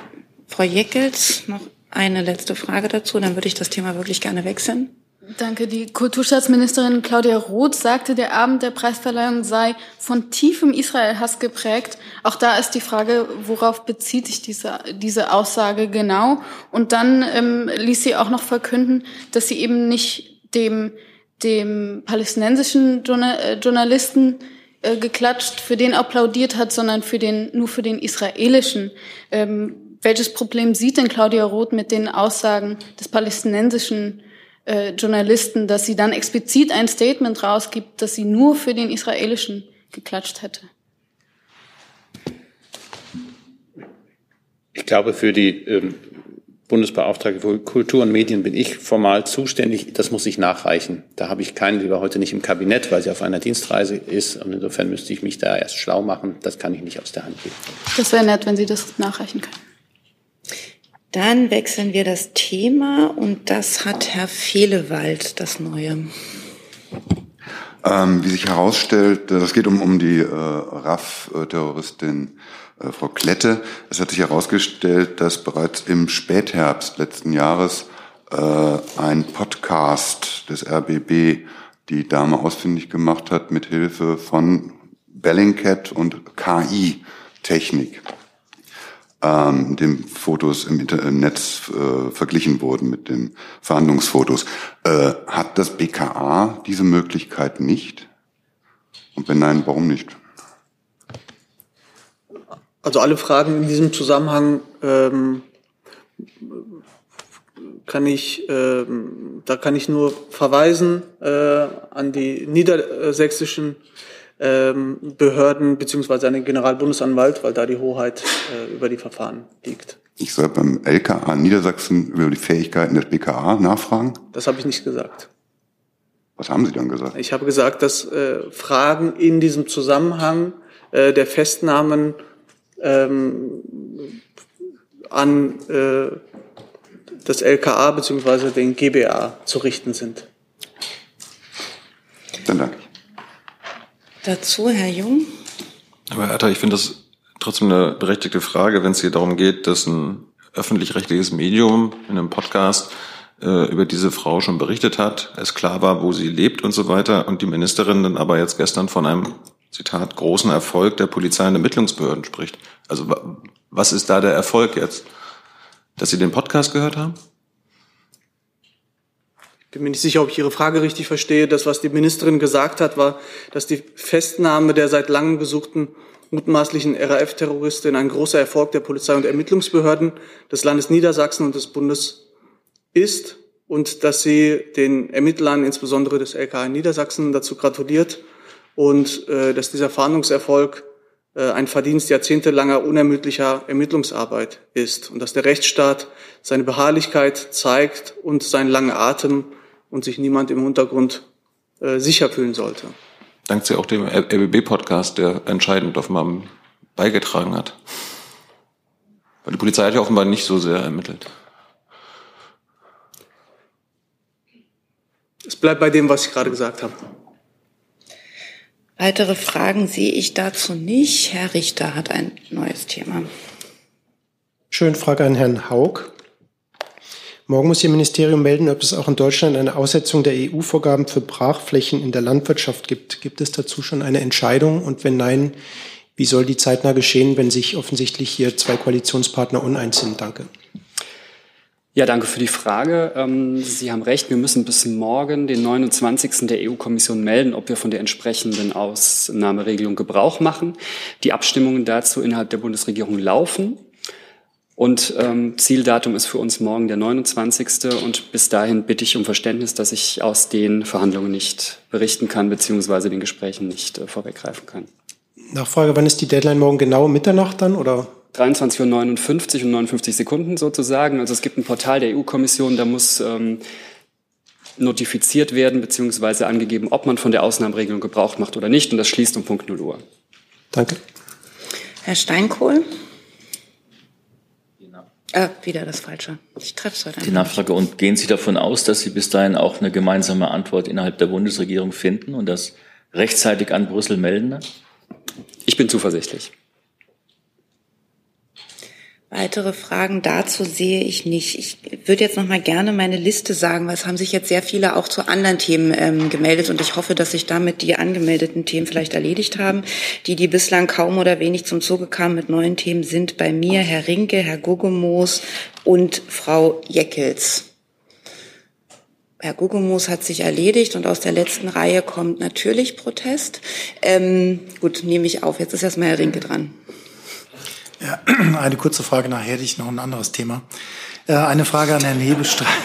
Frau Jeckels, noch eine letzte Frage dazu, dann würde ich das Thema wirklich gerne wechseln. Danke. Die Kulturstaatsministerin Claudia Roth sagte, der Abend der Preisverleihung sei von tiefem Israel-Hass geprägt. Auch da ist die Frage, worauf bezieht sich diese, diese Aussage genau? Und dann ähm, ließ sie auch noch verkünden, dass sie eben nicht dem, dem palästinensischen äh, Journalisten äh, geklatscht, für den applaudiert hat, sondern für den, nur für den israelischen. Ähm, welches Problem sieht denn Claudia Roth mit den Aussagen des palästinensischen äh, Journalisten, dass sie dann explizit ein Statement rausgibt, dass sie nur für den israelischen geklatscht hätte? Ich glaube, für die ähm, Bundesbeauftragte für Kultur und Medien bin ich formal zuständig. Das muss ich nachreichen. Da habe ich keinen, die war heute nicht im Kabinett, weil sie auf einer Dienstreise ist. Und insofern müsste ich mich da erst schlau machen. Das kann ich nicht aus der Hand geben. Das wäre nett, wenn Sie das nachreichen können. Dann wechseln wir das Thema und das hat Herr Fehlewald, das Neue. Ähm, wie sich herausstellt, das geht um, um die äh, RAF-Terroristin äh, Frau Klette. Es hat sich herausgestellt, dass bereits im Spätherbst letzten Jahres äh, ein Podcast des RBB die Dame ausfindig gemacht hat mit Hilfe von Bellingcat und KI-Technik, ähm, dem Fotos im, Inter im Netz äh, verglichen wurden mit den Verhandlungsfotos. Äh, hat das BKA diese Möglichkeit nicht? Und wenn nein, warum nicht? Also alle Fragen in diesem Zusammenhang ähm, kann ich, ähm, da kann ich nur verweisen äh, an die niedersächsischen ähm, Behörden beziehungsweise an den Generalbundesanwalt, weil da die Hoheit äh, über die Verfahren liegt. Ich soll beim LKA Niedersachsen über die Fähigkeiten des BKA nachfragen? Das habe ich nicht gesagt. Was haben Sie dann gesagt? Ich habe gesagt, dass äh, Fragen in diesem Zusammenhang äh, der Festnahmen ähm, an äh, das LKA bzw. den GBA zu richten sind. Dann danke ich. Dazu Herr Jung. Aber Herr ich finde das trotzdem eine berechtigte Frage, wenn es hier darum geht, dass ein öffentlich-rechtliches Medium in einem Podcast äh, über diese Frau schon berichtet hat, es klar war, wo sie lebt und so weiter und die Ministerin dann aber jetzt gestern von einem Zitat, großen Erfolg der Polizei und Ermittlungsbehörden spricht. Also was ist da der Erfolg jetzt? Dass Sie den Podcast gehört haben? Ich bin mir nicht sicher, ob ich Ihre Frage richtig verstehe. Das, was die Ministerin gesagt hat, war, dass die Festnahme der seit langem gesuchten mutmaßlichen RAF-Terroristin ein großer Erfolg der Polizei und Ermittlungsbehörden des Landes Niedersachsen und des Bundes ist und dass sie den Ermittlern, insbesondere des LKA Niedersachsen, dazu gratuliert und äh, dass dieser Fahndungserfolg ein Verdienst jahrzehntelanger unermüdlicher Ermittlungsarbeit ist und dass der Rechtsstaat seine Beharrlichkeit zeigt und seinen langen Atem und sich niemand im Hintergrund äh, sicher fühlen sollte. Dankt Sie auch dem RBB-Podcast, der entscheidend offenbar beigetragen hat. Weil die Polizei hat ja offenbar nicht so sehr ermittelt. Es bleibt bei dem, was ich gerade gesagt habe. Weitere Fragen sehe ich dazu nicht. Herr Richter hat ein neues Thema. Schön, Frage an Herrn Haug. Morgen muss Ihr Ministerium melden, ob es auch in Deutschland eine Aussetzung der EU-Vorgaben für Brachflächen in der Landwirtschaft gibt. Gibt es dazu schon eine Entscheidung? Und wenn nein, wie soll die zeitnah geschehen, wenn sich offensichtlich hier zwei Koalitionspartner uneins sind? Danke. Ja, danke für die Frage. Ähm, Sie haben recht, wir müssen bis morgen, den 29. der EU-Kommission melden, ob wir von der entsprechenden Ausnahmeregelung Gebrauch machen. Die Abstimmungen dazu innerhalb der Bundesregierung laufen. Und ähm, Zieldatum ist für uns morgen der 29. Und bis dahin bitte ich um Verständnis, dass ich aus den Verhandlungen nicht berichten kann, beziehungsweise den Gesprächen nicht äh, vorweggreifen kann. Nachfrage, wann ist die Deadline morgen genau? Mitternacht dann oder? 23.59 Uhr und 59 Sekunden sozusagen. Also es gibt ein Portal der EU-Kommission, da muss ähm, notifiziert werden beziehungsweise angegeben, ob man von der Ausnahmeregelung Gebrauch macht oder nicht. Und das schließt um Punkt 0 Uhr. Danke. Herr Steinkohl? Äh, wieder das Falsche. Ich treffe es heute Die Nachfrage. Und gehen Sie davon aus, dass Sie bis dahin auch eine gemeinsame Antwort innerhalb der Bundesregierung finden und das rechtzeitig an Brüssel melden? Ich bin zuversichtlich. Weitere Fragen dazu sehe ich nicht. Ich würde jetzt noch mal gerne meine Liste sagen, weil es haben sich jetzt sehr viele auch zu anderen Themen ähm, gemeldet und ich hoffe, dass sich damit die angemeldeten Themen vielleicht erledigt haben. Die, die bislang kaum oder wenig zum Zuge kamen mit neuen Themen, sind bei mir Herr Rinke, Herr Guggemoos und Frau Jeckels. Herr Guggemoos hat sich erledigt und aus der letzten Reihe kommt natürlich Protest. Ähm, gut, nehme ich auf. Jetzt ist erstmal Herr Rinke dran. Ja, eine kurze Frage, nachher hätte ich noch ein anderes Thema. Äh, eine Frage an Herrn Hebestreit.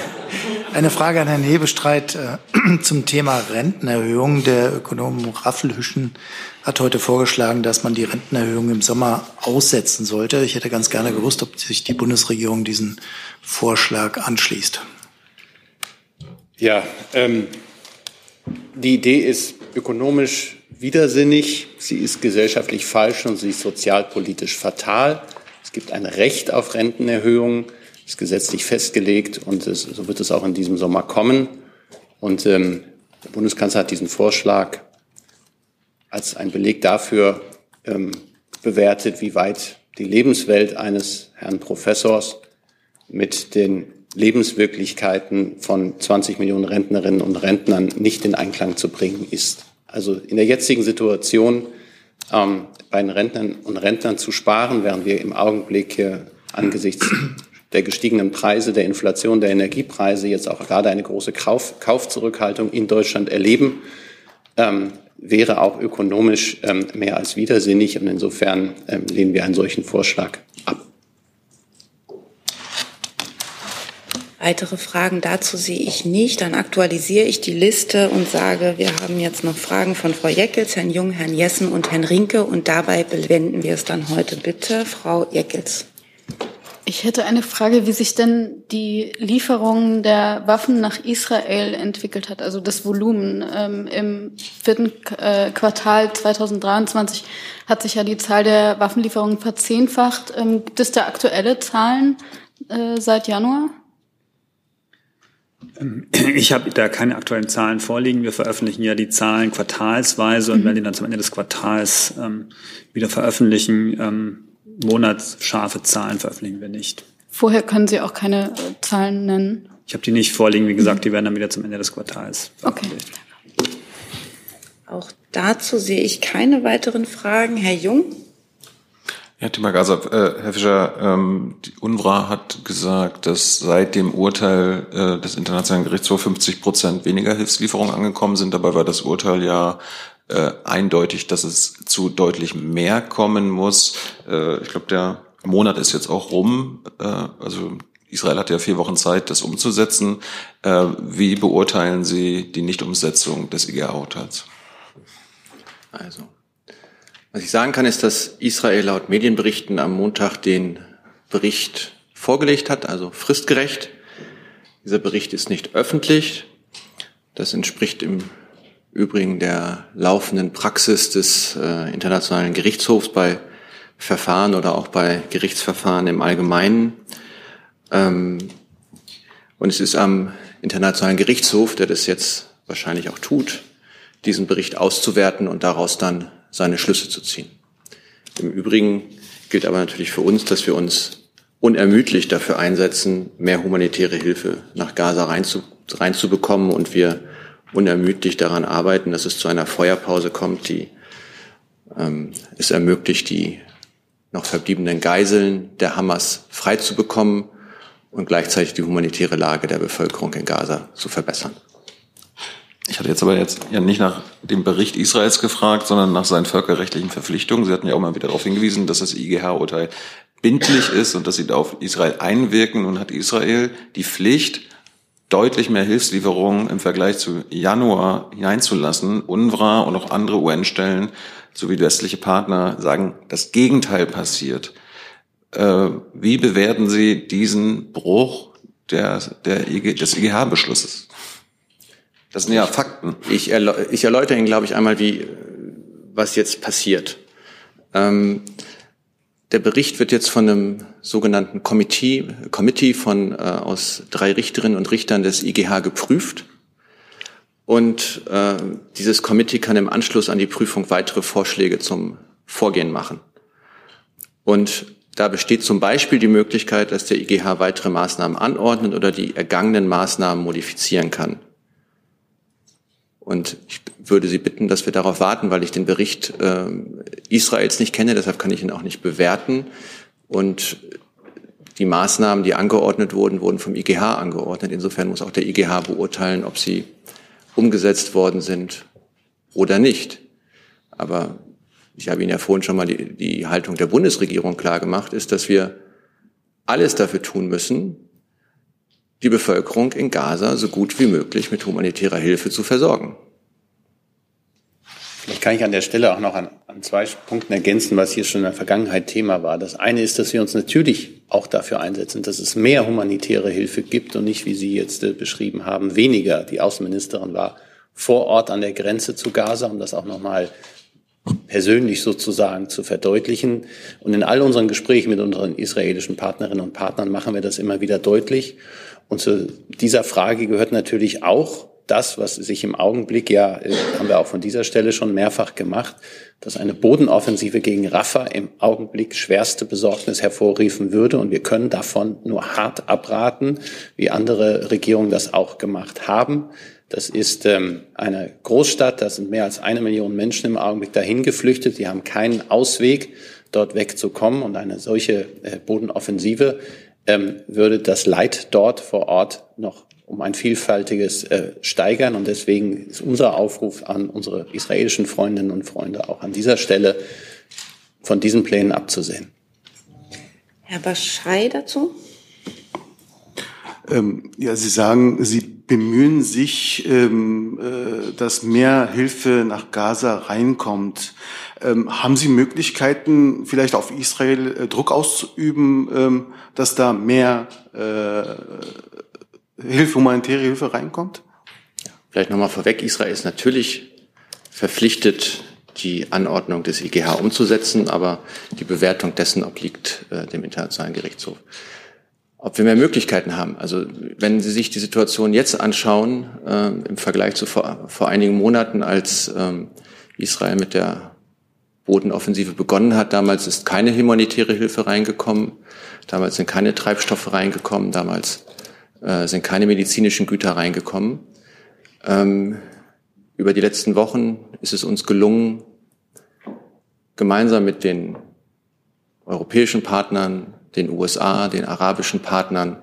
Eine Frage an Herrn Hebestreit äh, zum Thema Rentenerhöhung. Der Ökonom Raffelhüschen hat heute vorgeschlagen, dass man die Rentenerhöhung im Sommer aussetzen sollte. Ich hätte ganz gerne gewusst, ob sich die Bundesregierung diesen Vorschlag anschließt. Ja, ähm, die Idee ist ökonomisch widersinnig, sie ist gesellschaftlich falsch und sie ist sozialpolitisch fatal. Es gibt ein Recht auf Rentenerhöhung, ist gesetzlich festgelegt und es, so wird es auch in diesem Sommer kommen. Und ähm, der Bundeskanzler hat diesen Vorschlag als ein Beleg dafür ähm, bewertet, wie weit die Lebenswelt eines Herrn Professors mit den Lebenswirklichkeiten von 20 Millionen Rentnerinnen und Rentnern nicht in Einklang zu bringen ist. Also in der jetzigen Situation ähm, bei den Rentnern und Rentnern zu sparen, während wir im Augenblick äh, angesichts der gestiegenen Preise, der Inflation, der Energiepreise jetzt auch gerade eine große Kauf, Kaufzurückhaltung in Deutschland erleben, ähm, wäre auch ökonomisch ähm, mehr als widersinnig. Und insofern ähm, lehnen wir einen solchen Vorschlag ab. Weitere Fragen dazu sehe ich nicht. Dann aktualisiere ich die Liste und sage, wir haben jetzt noch Fragen von Frau Jeckels, Herrn Jung, Herrn Jessen und Herrn Rinke. Und dabei bewenden wir es dann heute. Bitte, Frau Jeckels. Ich hätte eine Frage, wie sich denn die Lieferung der Waffen nach Israel entwickelt hat, also das Volumen. Ähm, Im vierten äh, Quartal 2023 hat sich ja die Zahl der Waffenlieferungen verzehnfacht. Ähm, gibt es da aktuelle Zahlen äh, seit Januar? Ich habe da keine aktuellen Zahlen vorliegen. Wir veröffentlichen ja die Zahlen quartalsweise und mhm. werden die dann zum Ende des Quartals ähm, wieder veröffentlichen. Ähm, monatsscharfe Zahlen veröffentlichen wir nicht. Vorher können Sie auch keine äh, Zahlen nennen? Ich habe die nicht vorliegen. Wie gesagt, die werden dann wieder zum Ende des Quartals veröffentlicht. Okay. Auch dazu sehe ich keine weiteren Fragen. Herr Jung? Ja, Thema Gaza. Äh, Herr Fischer, ähm, die UNRWA hat gesagt, dass seit dem Urteil äh, des Internationalen Gerichtshofs 50 Prozent weniger Hilfslieferungen angekommen sind. Dabei war das Urteil ja äh, eindeutig, dass es zu deutlich mehr kommen muss. Äh, ich glaube, der Monat ist jetzt auch rum. Äh, also Israel hat ja vier Wochen Zeit, das umzusetzen. Äh, wie beurteilen Sie die Nichtumsetzung des IGA-Urteils? Also, was ich sagen kann, ist, dass Israel laut Medienberichten am Montag den Bericht vorgelegt hat, also fristgerecht. Dieser Bericht ist nicht öffentlich. Das entspricht im Übrigen der laufenden Praxis des äh, Internationalen Gerichtshofs bei Verfahren oder auch bei Gerichtsverfahren im Allgemeinen. Ähm, und es ist am Internationalen Gerichtshof, der das jetzt wahrscheinlich auch tut, diesen Bericht auszuwerten und daraus dann seine Schlüsse zu ziehen. Im Übrigen gilt aber natürlich für uns, dass wir uns unermüdlich dafür einsetzen, mehr humanitäre Hilfe nach Gaza reinzu, reinzubekommen und wir unermüdlich daran arbeiten, dass es zu einer Feuerpause kommt, die ähm, es ermöglicht, die noch verbliebenen Geiseln der Hamas freizubekommen und gleichzeitig die humanitäre Lage der Bevölkerung in Gaza zu verbessern. Ich hatte jetzt aber jetzt ja nicht nach dem Bericht Israels gefragt, sondern nach seinen völkerrechtlichen Verpflichtungen. Sie hatten ja auch mal wieder darauf hingewiesen, dass das IGH-Urteil bindlich ist und dass sie da auf Israel einwirken. Und hat Israel die Pflicht, deutlich mehr Hilfslieferungen im Vergleich zu Januar hineinzulassen. UNRWA und auch andere UN-Stellen sowie westliche Partner sagen, das Gegenteil passiert. Äh, wie bewerten Sie diesen Bruch der, der IG, des IGH-Beschlusses? Das sind ja Fakten. Ich, ich erläutere Ihnen, glaube ich, einmal, wie, was jetzt passiert. Ähm, der Bericht wird jetzt von einem sogenannten Committee, Committee von, äh, aus drei Richterinnen und Richtern des IGH geprüft. Und äh, dieses Committee kann im Anschluss an die Prüfung weitere Vorschläge zum Vorgehen machen. Und da besteht zum Beispiel die Möglichkeit, dass der IGH weitere Maßnahmen anordnet oder die ergangenen Maßnahmen modifizieren kann. Und ich würde Sie bitten, dass wir darauf warten, weil ich den Bericht äh, Israels nicht kenne, deshalb kann ich ihn auch nicht bewerten. Und die Maßnahmen, die angeordnet wurden, wurden vom IGH angeordnet. Insofern muss auch der IGH beurteilen, ob sie umgesetzt worden sind oder nicht. Aber ich habe Ihnen ja vorhin schon mal die, die Haltung der Bundesregierung klar gemacht, ist, dass wir alles dafür tun müssen, die Bevölkerung in Gaza so gut wie möglich mit humanitärer Hilfe zu versorgen. Vielleicht kann ich an der Stelle auch noch an, an, zwei Punkten ergänzen, was hier schon in der Vergangenheit Thema war. Das eine ist, dass wir uns natürlich auch dafür einsetzen, dass es mehr humanitäre Hilfe gibt und nicht, wie Sie jetzt äh, beschrieben haben, weniger. Die Außenministerin war vor Ort an der Grenze zu Gaza, um das auch nochmal persönlich sozusagen zu verdeutlichen. Und in all unseren Gesprächen mit unseren israelischen Partnerinnen und Partnern machen wir das immer wieder deutlich. Und zu dieser Frage gehört natürlich auch, das, was sich im Augenblick ja, äh, haben wir auch von dieser Stelle schon mehrfach gemacht, dass eine Bodenoffensive gegen Rafah im Augenblick schwerste Besorgnis hervorrufen würde. Und wir können davon nur hart abraten, wie andere Regierungen das auch gemacht haben. Das ist ähm, eine Großstadt, da sind mehr als eine Million Menschen im Augenblick dahin geflüchtet. Die haben keinen Ausweg, dort wegzukommen. Und eine solche äh, Bodenoffensive ähm, würde das Leid dort vor Ort noch um ein vielfältiges äh, steigern. Und deswegen ist unser Aufruf an unsere israelischen Freundinnen und Freunde auch an dieser Stelle von diesen Plänen abzusehen. Herr Baschei dazu? Ähm, ja, Sie sagen, Sie bemühen sich, ähm, äh, dass mehr Hilfe nach Gaza reinkommt. Ähm, haben Sie Möglichkeiten, vielleicht auf Israel äh, Druck auszuüben, ähm, dass da mehr äh, Hilfe, humanitäre Hilfe reinkommt? Vielleicht nochmal vorweg, Israel ist natürlich verpflichtet, die Anordnung des IGH umzusetzen, aber die Bewertung dessen obliegt äh, dem Internationalen Gerichtshof ob wir mehr Möglichkeiten haben. Also wenn Sie sich die Situation jetzt anschauen, äh, im Vergleich zu vor, vor einigen Monaten, als ähm, Israel mit der Bodenoffensive begonnen hat, damals ist keine humanitäre Hilfe reingekommen, damals sind keine Treibstoffe reingekommen, damals äh, sind keine medizinischen Güter reingekommen. Ähm, über die letzten Wochen ist es uns gelungen, gemeinsam mit den europäischen Partnern, den USA, den arabischen Partnern,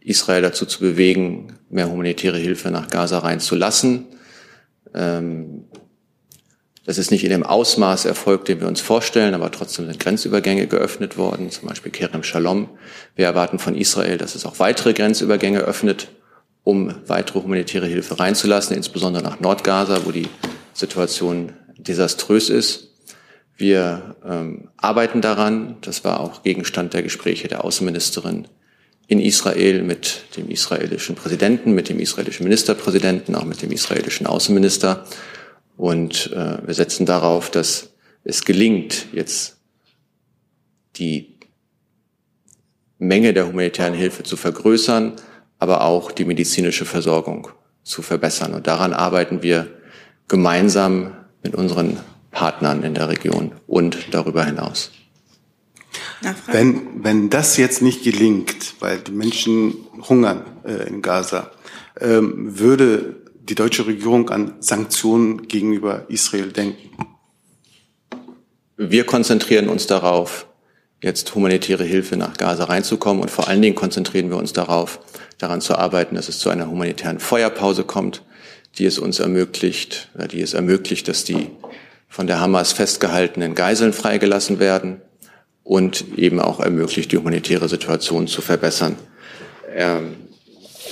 Israel dazu zu bewegen, mehr humanitäre Hilfe nach Gaza reinzulassen. Ähm, das ist nicht in dem Ausmaß erfolgt, den wir uns vorstellen, aber trotzdem sind Grenzübergänge geöffnet worden, zum Beispiel Kerem Shalom. Wir erwarten von Israel, dass es auch weitere Grenzübergänge öffnet, um weitere humanitäre Hilfe reinzulassen, insbesondere nach Nordgaza, wo die Situation desaströs ist. Wir ähm, arbeiten daran, das war auch Gegenstand der Gespräche der Außenministerin in Israel mit dem israelischen Präsidenten, mit dem israelischen Ministerpräsidenten, auch mit dem israelischen Außenminister. Und äh, wir setzen darauf, dass es gelingt, jetzt die Menge der humanitären Hilfe zu vergrößern, aber auch die medizinische Versorgung zu verbessern. Und daran arbeiten wir gemeinsam mit unseren Partnern in der Region und darüber hinaus. Wenn, wenn das jetzt nicht gelingt, weil die Menschen hungern äh, in Gaza, ähm, würde die deutsche Regierung an Sanktionen gegenüber Israel denken? Wir konzentrieren uns darauf, jetzt humanitäre Hilfe nach Gaza reinzukommen und vor allen Dingen konzentrieren wir uns darauf, daran zu arbeiten, dass es zu einer humanitären Feuerpause kommt, die es uns ermöglicht, die es ermöglicht, dass die von der Hamas festgehaltenen Geiseln freigelassen werden und eben auch ermöglicht, die humanitäre Situation zu verbessern. Ähm,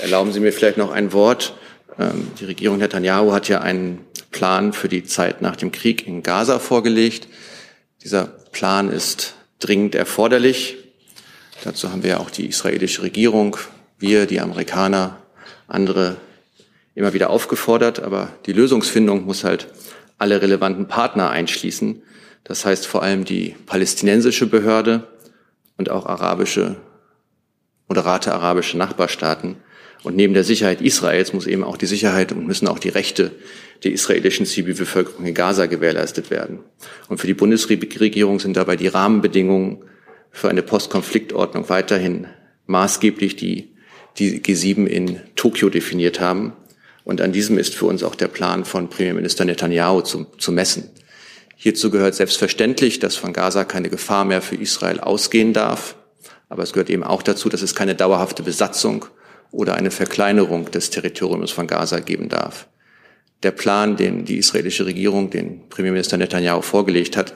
erlauben Sie mir vielleicht noch ein Wort. Ähm, die Regierung Netanyahu hat ja einen Plan für die Zeit nach dem Krieg in Gaza vorgelegt. Dieser Plan ist dringend erforderlich. Dazu haben wir ja auch die israelische Regierung, wir, die Amerikaner, andere immer wieder aufgefordert. Aber die Lösungsfindung muss halt alle relevanten Partner einschließen. Das heißt vor allem die palästinensische Behörde und auch arabische, moderate arabische Nachbarstaaten. Und neben der Sicherheit Israels muss eben auch die Sicherheit und müssen auch die Rechte der israelischen Zivilbevölkerung in Gaza gewährleistet werden. Und für die Bundesregierung sind dabei die Rahmenbedingungen für eine Postkonfliktordnung weiterhin maßgeblich, die die G7 in Tokio definiert haben. Und an diesem ist für uns auch der Plan von Premierminister Netanyahu zu, zu messen. Hierzu gehört selbstverständlich, dass von Gaza keine Gefahr mehr für Israel ausgehen darf. Aber es gehört eben auch dazu, dass es keine dauerhafte Besatzung oder eine Verkleinerung des Territoriums von Gaza geben darf. Der Plan, den die israelische Regierung, den Premierminister Netanyahu vorgelegt hat,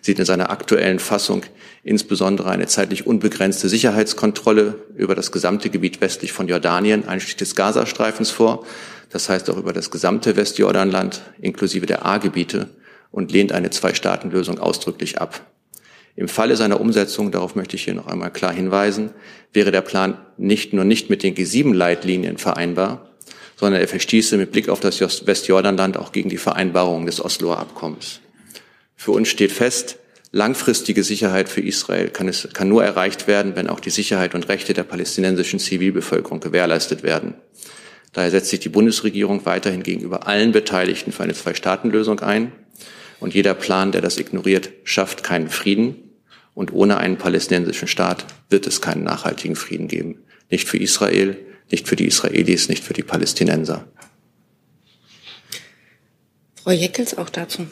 sieht in seiner aktuellen Fassung insbesondere eine zeitlich unbegrenzte Sicherheitskontrolle über das gesamte Gebiet westlich von Jordanien, einschließlich des Gazastreifens vor, das heißt auch über das gesamte Westjordanland inklusive der A-Gebiete und lehnt eine Zwei-Staaten-Lösung ausdrücklich ab. Im Falle seiner Umsetzung, darauf möchte ich hier noch einmal klar hinweisen, wäre der Plan nicht nur nicht mit den G7-Leitlinien vereinbar, sondern er verstieße mit Blick auf das Westjordanland auch gegen die Vereinbarungen des Osloer Abkommens. Für uns steht fest, langfristige Sicherheit für Israel kann, es, kann nur erreicht werden, wenn auch die Sicherheit und Rechte der palästinensischen Zivilbevölkerung gewährleistet werden. Daher setzt sich die Bundesregierung weiterhin gegenüber allen Beteiligten für eine Zwei-Staaten-Lösung ein. Und jeder Plan, der das ignoriert, schafft keinen Frieden. Und ohne einen palästinensischen Staat wird es keinen nachhaltigen Frieden geben. Nicht für Israel, nicht für die Israelis, nicht für die Palästinenser. Frau Jeckels auch dazu.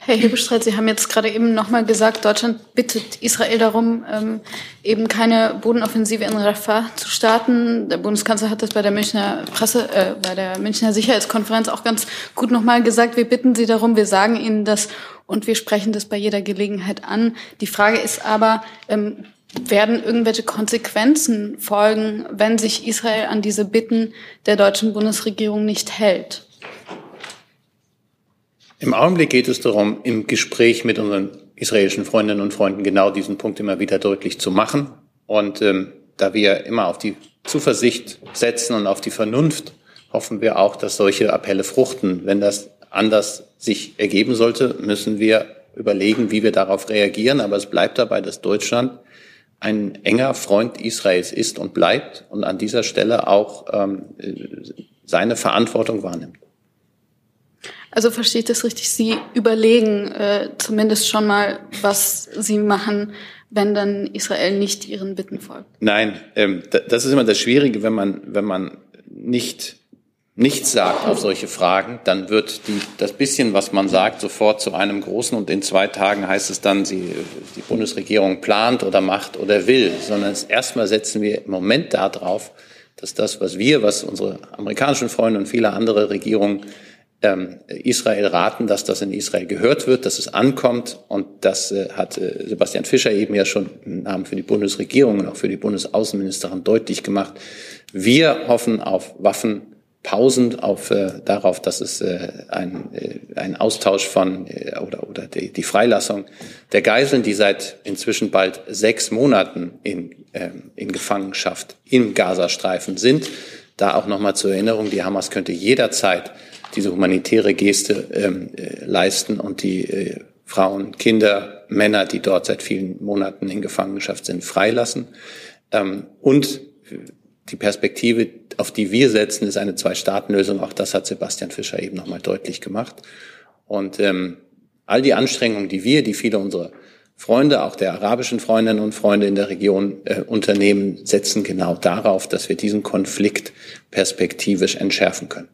Herr Hebestreit, Sie haben jetzt gerade eben nochmal gesagt, Deutschland bittet Israel darum, ähm, eben keine Bodenoffensive in Rafah zu starten. Der Bundeskanzler hat das bei der Münchner Presse, äh, bei der Münchner Sicherheitskonferenz auch ganz gut nochmal gesagt. Wir bitten Sie darum, wir sagen Ihnen das und wir sprechen das bei jeder Gelegenheit an. Die Frage ist aber, ähm, werden irgendwelche Konsequenzen folgen, wenn sich Israel an diese Bitten der deutschen Bundesregierung nicht hält? Im Augenblick geht es darum, im Gespräch mit unseren israelischen Freundinnen und Freunden genau diesen Punkt immer wieder deutlich zu machen. Und ähm, da wir immer auf die Zuversicht setzen und auf die Vernunft, hoffen wir auch, dass solche Appelle fruchten. Wenn das anders sich ergeben sollte, müssen wir überlegen, wie wir darauf reagieren. Aber es bleibt dabei, dass Deutschland ein enger Freund Israels ist und bleibt und an dieser Stelle auch ähm, seine Verantwortung wahrnimmt. Also verstehe ich das richtig? Sie überlegen äh, zumindest schon mal, was Sie machen, wenn dann Israel nicht Ihren Bitten folgt. Nein, ähm, das ist immer das Schwierige, wenn man, wenn man nicht nichts sagt auf solche Fragen, dann wird die, das bisschen, was man sagt, sofort zu einem großen und in zwei Tagen heißt es dann, sie, die Bundesregierung plant oder macht oder will, sondern erstmal setzen wir im Moment darauf, dass das, was wir, was unsere amerikanischen Freunde und viele andere Regierungen Israel raten, dass das in Israel gehört wird, dass es ankommt. Und das äh, hat äh, Sebastian Fischer eben ja schon im Namen für die Bundesregierung und auch für die Bundesaußenministerin deutlich gemacht. Wir hoffen auf Waffenpausen, auf äh, darauf, dass es äh, ein, äh, ein Austausch von äh, oder oder die, die Freilassung der Geiseln, die seit inzwischen bald sechs Monaten in, äh, in Gefangenschaft im Gazastreifen sind. Da auch nochmal zur Erinnerung: Die Hamas könnte jederzeit diese humanitäre Geste ähm, äh, leisten und die äh, Frauen, Kinder, Männer, die dort seit vielen Monaten in Gefangenschaft sind, freilassen. Ähm, und die Perspektive, auf die wir setzen, ist eine Zwei-Staaten-Lösung. Auch das hat Sebastian Fischer eben nochmal deutlich gemacht. Und ähm, all die Anstrengungen, die wir, die viele unserer Freunde, auch der arabischen Freundinnen und Freunde in der Region äh, unternehmen, setzen genau darauf, dass wir diesen Konflikt perspektivisch entschärfen können.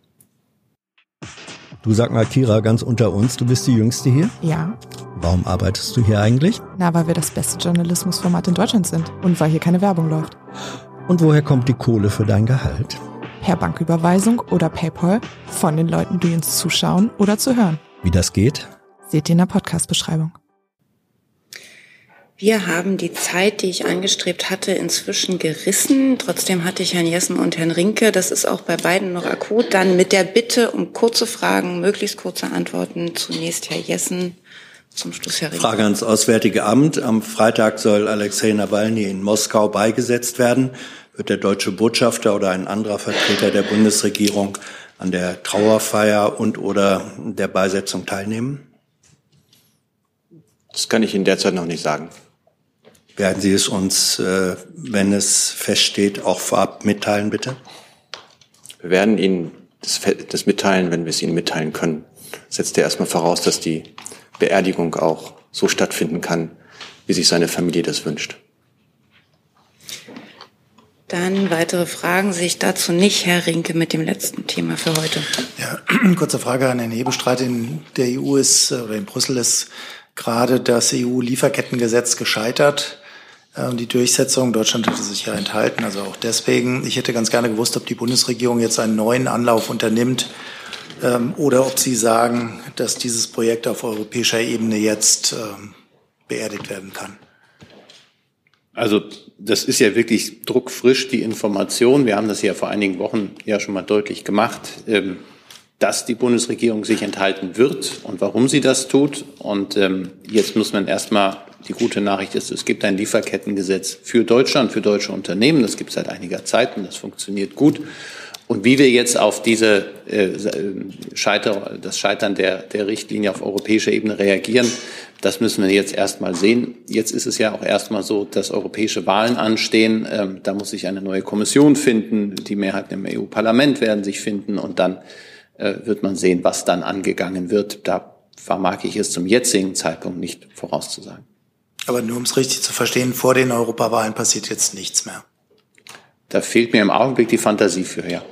Du sag mal, Kira, ganz unter uns, du bist die Jüngste hier? Ja. Warum arbeitest du hier eigentlich? Na, weil wir das beste Journalismusformat in Deutschland sind und weil hier keine Werbung läuft. Und woher kommt die Kohle für dein Gehalt? Per Banküberweisung oder PayPal von den Leuten, die uns zuschauen oder zu hören. Wie das geht? Seht ihr in der Podcast-Beschreibung. Wir haben die Zeit, die ich angestrebt hatte, inzwischen gerissen. Trotzdem hatte ich Herrn Jessen und Herrn Rinke. Das ist auch bei beiden noch akut. Dann mit der Bitte um kurze Fragen, möglichst kurze Antworten. Zunächst Herr Jessen, zum Schluss Herr Rinke. Frage ans Auswärtige Amt. Am Freitag soll Alexei Nawalny in Moskau beigesetzt werden. Wird der deutsche Botschafter oder ein anderer Vertreter der Bundesregierung an der Trauerfeier und oder der Beisetzung teilnehmen? Das kann ich Ihnen derzeit noch nicht sagen. Werden Sie es uns, äh, wenn es feststeht, auch vorab mitteilen, bitte? Wir werden Ihnen das, das mitteilen, wenn wir es Ihnen mitteilen können. Das setzt ja erstmal voraus, dass die Beerdigung auch so stattfinden kann, wie sich seine Familie das wünscht. Dann weitere Fragen sehe ich dazu nicht. Herr Rinke mit dem letzten Thema für heute. Ja, kurze Frage an Herrn Hebestreit. In der EU ist, oder in Brüssel ist gerade das EU-Lieferkettengesetz gescheitert. Äh, und die Durchsetzung, Deutschland hatte sich ja enthalten, also auch deswegen. Ich hätte ganz gerne gewusst, ob die Bundesregierung jetzt einen neuen Anlauf unternimmt ähm, oder ob Sie sagen, dass dieses Projekt auf europäischer Ebene jetzt ähm, beerdigt werden kann. Also das ist ja wirklich druckfrisch, die Information. Wir haben das ja vor einigen Wochen ja schon mal deutlich gemacht, ähm, dass die Bundesregierung sich enthalten wird und warum sie das tut. Und jetzt muss man erstmal die gute Nachricht ist, es gibt ein Lieferkettengesetz für Deutschland, für deutsche Unternehmen. Das gibt es seit einiger Zeit und das funktioniert gut. Und wie wir jetzt auf diese äh, Scheiter, das Scheitern der, der Richtlinie auf europäischer Ebene reagieren, das müssen wir jetzt erstmal sehen. Jetzt ist es ja auch erstmal so, dass europäische Wahlen anstehen. Ähm, da muss sich eine neue Kommission finden. Die Mehrheiten im EU-Parlament werden sich finden und dann äh, wird man sehen, was dann angegangen wird. Da vermag ich es zum jetzigen Zeitpunkt nicht vorauszusagen. Aber nur um es richtig zu verstehen, vor den Europawahlen passiert jetzt nichts mehr. Da fehlt mir im Augenblick die Fantasie für, ja.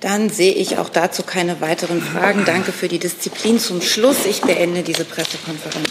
Dann sehe ich auch dazu keine weiteren Fragen. Danke für die Disziplin zum Schluss. Ich beende diese Pressekonferenz.